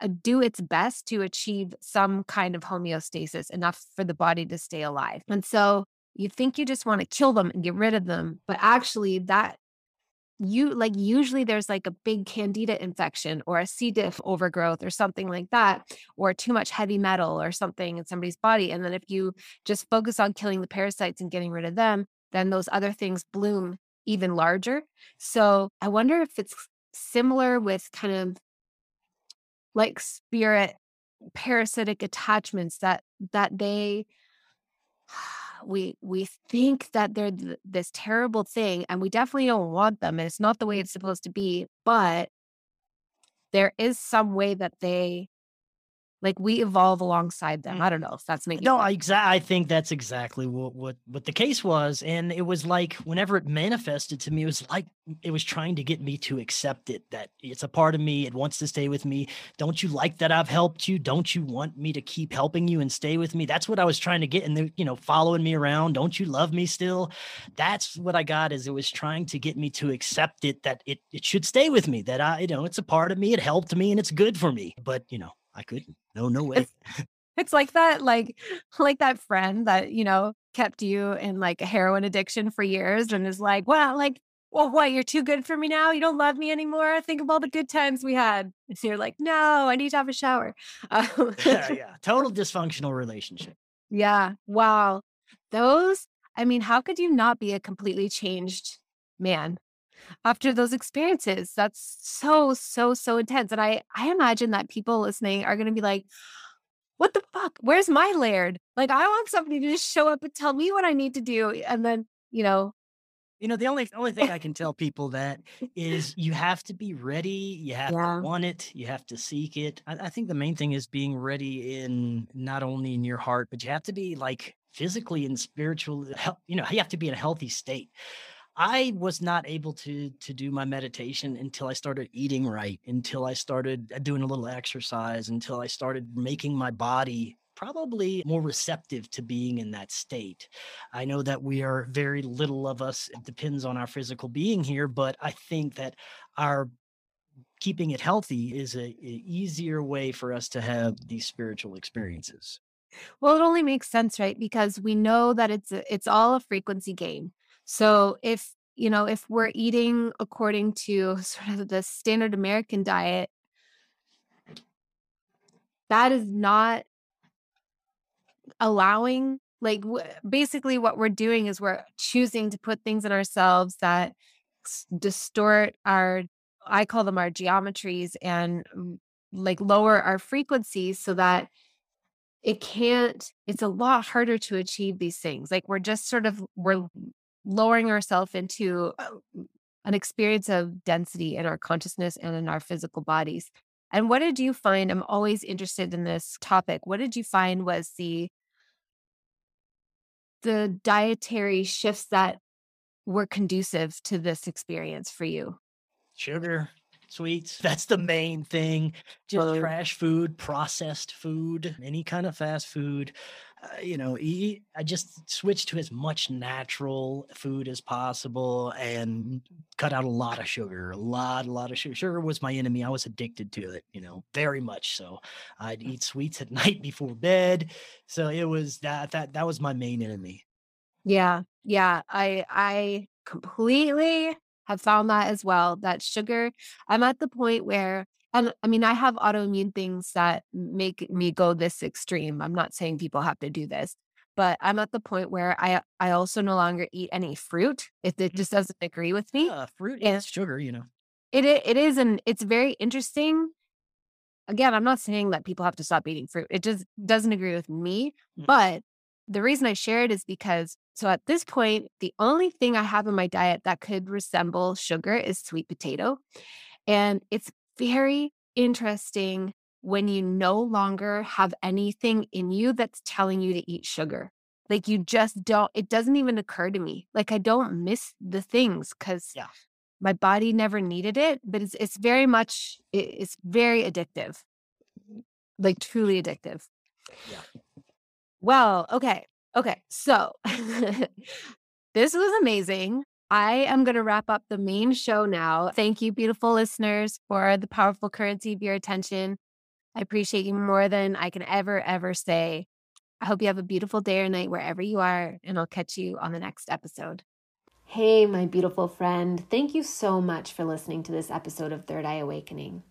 uh, do its best to achieve some kind of homeostasis, enough for the body to stay alive. And so you think you just want to kill them and get rid of them, but actually, that you like usually there's like a big candida infection or a c diff overgrowth or something like that or too much heavy metal or something in somebody's body and then if you just focus on killing the parasites and getting rid of them then those other things bloom even larger so i wonder if it's similar with kind of like spirit parasitic attachments that that they we we think that they're th- this terrible thing and we definitely don't want them and it's not the way it's supposed to be but there is some way that they like we evolve alongside them. I don't mm-hmm. know if that's making No, I exa- I think that's exactly what, what what the case was, and it was like whenever it manifested to me, it was like it was trying to get me to accept it. That it's a part of me. It wants to stay with me. Don't you like that I've helped you? Don't you want me to keep helping you and stay with me? That's what I was trying to get, and they, you know, following me around. Don't you love me still? That's what I got. Is it was trying to get me to accept it that it it should stay with me. That I, you know, it's a part of me. It helped me, and it's good for me. But you know, I couldn't. No, no way. It's, it's like that, like like that friend that, you know, kept you in like a heroin addiction for years and is like, well, like, well, what, you're too good for me now? You don't love me anymore? Think of all the good times we had. And so you're like, no, I need to have a shower. Um, yeah, yeah. Total dysfunctional relationship. yeah. Wow. Those, I mean, how could you not be a completely changed man? After those experiences. That's so, so, so intense. And I I imagine that people listening are gonna be like, what the fuck? Where's my laird? Like, I want somebody to just show up and tell me what I need to do. And then, you know, You know, the only only thing I can tell people that is you have to be ready. You have to want it. You have to seek it. I, I think the main thing is being ready in not only in your heart, but you have to be like physically and spiritually. You know, you have to be in a healthy state. I was not able to to do my meditation until I started eating right, until I started uh, doing a little exercise, until I started making my body probably more receptive to being in that state. I know that we are very little of us it depends on our physical being here, but I think that our keeping it healthy is a, a easier way for us to have these spiritual experiences. Well, it only makes sense, right? Because we know that it's a, it's all a frequency game. So if you know if we're eating according to sort of the standard American diet, that is not allowing like w- basically what we're doing is we're choosing to put things in ourselves that s- distort our I call them our geometries and mm, like lower our frequencies so that it can't it's a lot harder to achieve these things. Like we're just sort of we're lowering ourselves into uh, an experience of density in our consciousness and in our physical bodies. And what did you find? I'm always interested in this topic. What did you find was the the dietary shifts that were conducive to this experience for you? Sugar, sweets, that's the main thing. Just trash food, processed food, any kind of fast food. Uh, you know, eat, I just switched to as much natural food as possible and cut out a lot of sugar, a lot, a lot of sugar. Sugar was my enemy. I was addicted to it, you know, very much so. I'd eat sweets at night before bed. So it was that that that was my main enemy. Yeah, yeah, I I completely have found that as well, that sugar I'm at the point where and I mean, I have autoimmune things that make me go this extreme. I'm not saying people have to do this, but I'm at the point where I I also no longer eat any fruit if it just doesn't agree with me. Yeah, fruit And is sugar, you know. it it is and it's very interesting Again, I'm not saying that people have to stop eating fruit. It just doesn't agree with me. Mm, But the reason I share it is because so at this point, the only thing I have in my diet that could resemble sugar is sweet potato. And it's very interesting when you no longer have anything in you that's telling you to eat sugar. Like you just don't, it doesn't even occur to me. Like I don't miss the things because Yeah. my body never needed it, but it's it's very much it, it's very addictive. Mm. Like truly addictive. Yeah. Well, okay. Okay. So this was amazing. I am going to wrap up the main show now. Thank you, beautiful listeners, for the powerful currency of your attention. I appreciate you more than I can ever, ever say. I hope you have a beautiful day or night wherever you are, and I'll catch you on the next episode. Hey, my beautiful friend. Thank you so much for listening to this episode of Third Eye Awakening.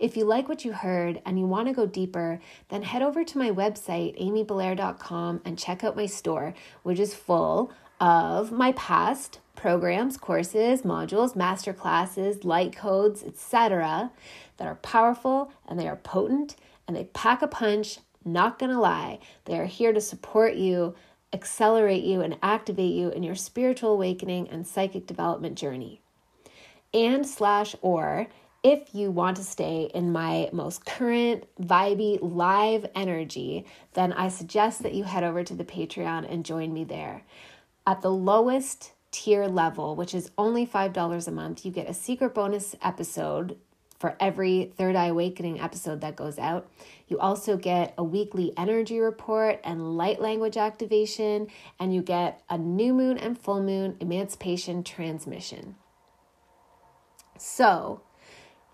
If you like what you heard and you want to go deeper, then head over to my website, amybelair.com, and check out my store, which is full of my past programs, courses, modules, master classes, light codes, etc., that are powerful and they are potent and they pack a punch. Not gonna lie, they are here to support you, accelerate you, and activate you in your spiritual awakening and psychic development journey. And slash or if you want to stay in my most current, vibey, live energy, then I suggest that you head over to the Patreon and join me there. At the lowest tier level, which is only $5 a month, you get a secret bonus episode for every Third Eye Awakening episode that goes out. You also get a weekly energy report and light language activation, and you get a new moon and full moon emancipation transmission. So,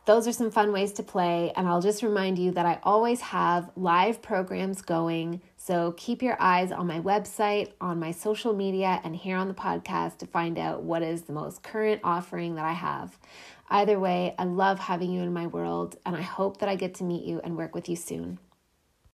those are some fun ways to play. And I'll just remind you that I always have live programs going. So keep your eyes on my website, on my social media, and here on the podcast to find out what is the most current offering that I have. Either way, I love having you in my world, and I hope that I get to meet you and work with you soon.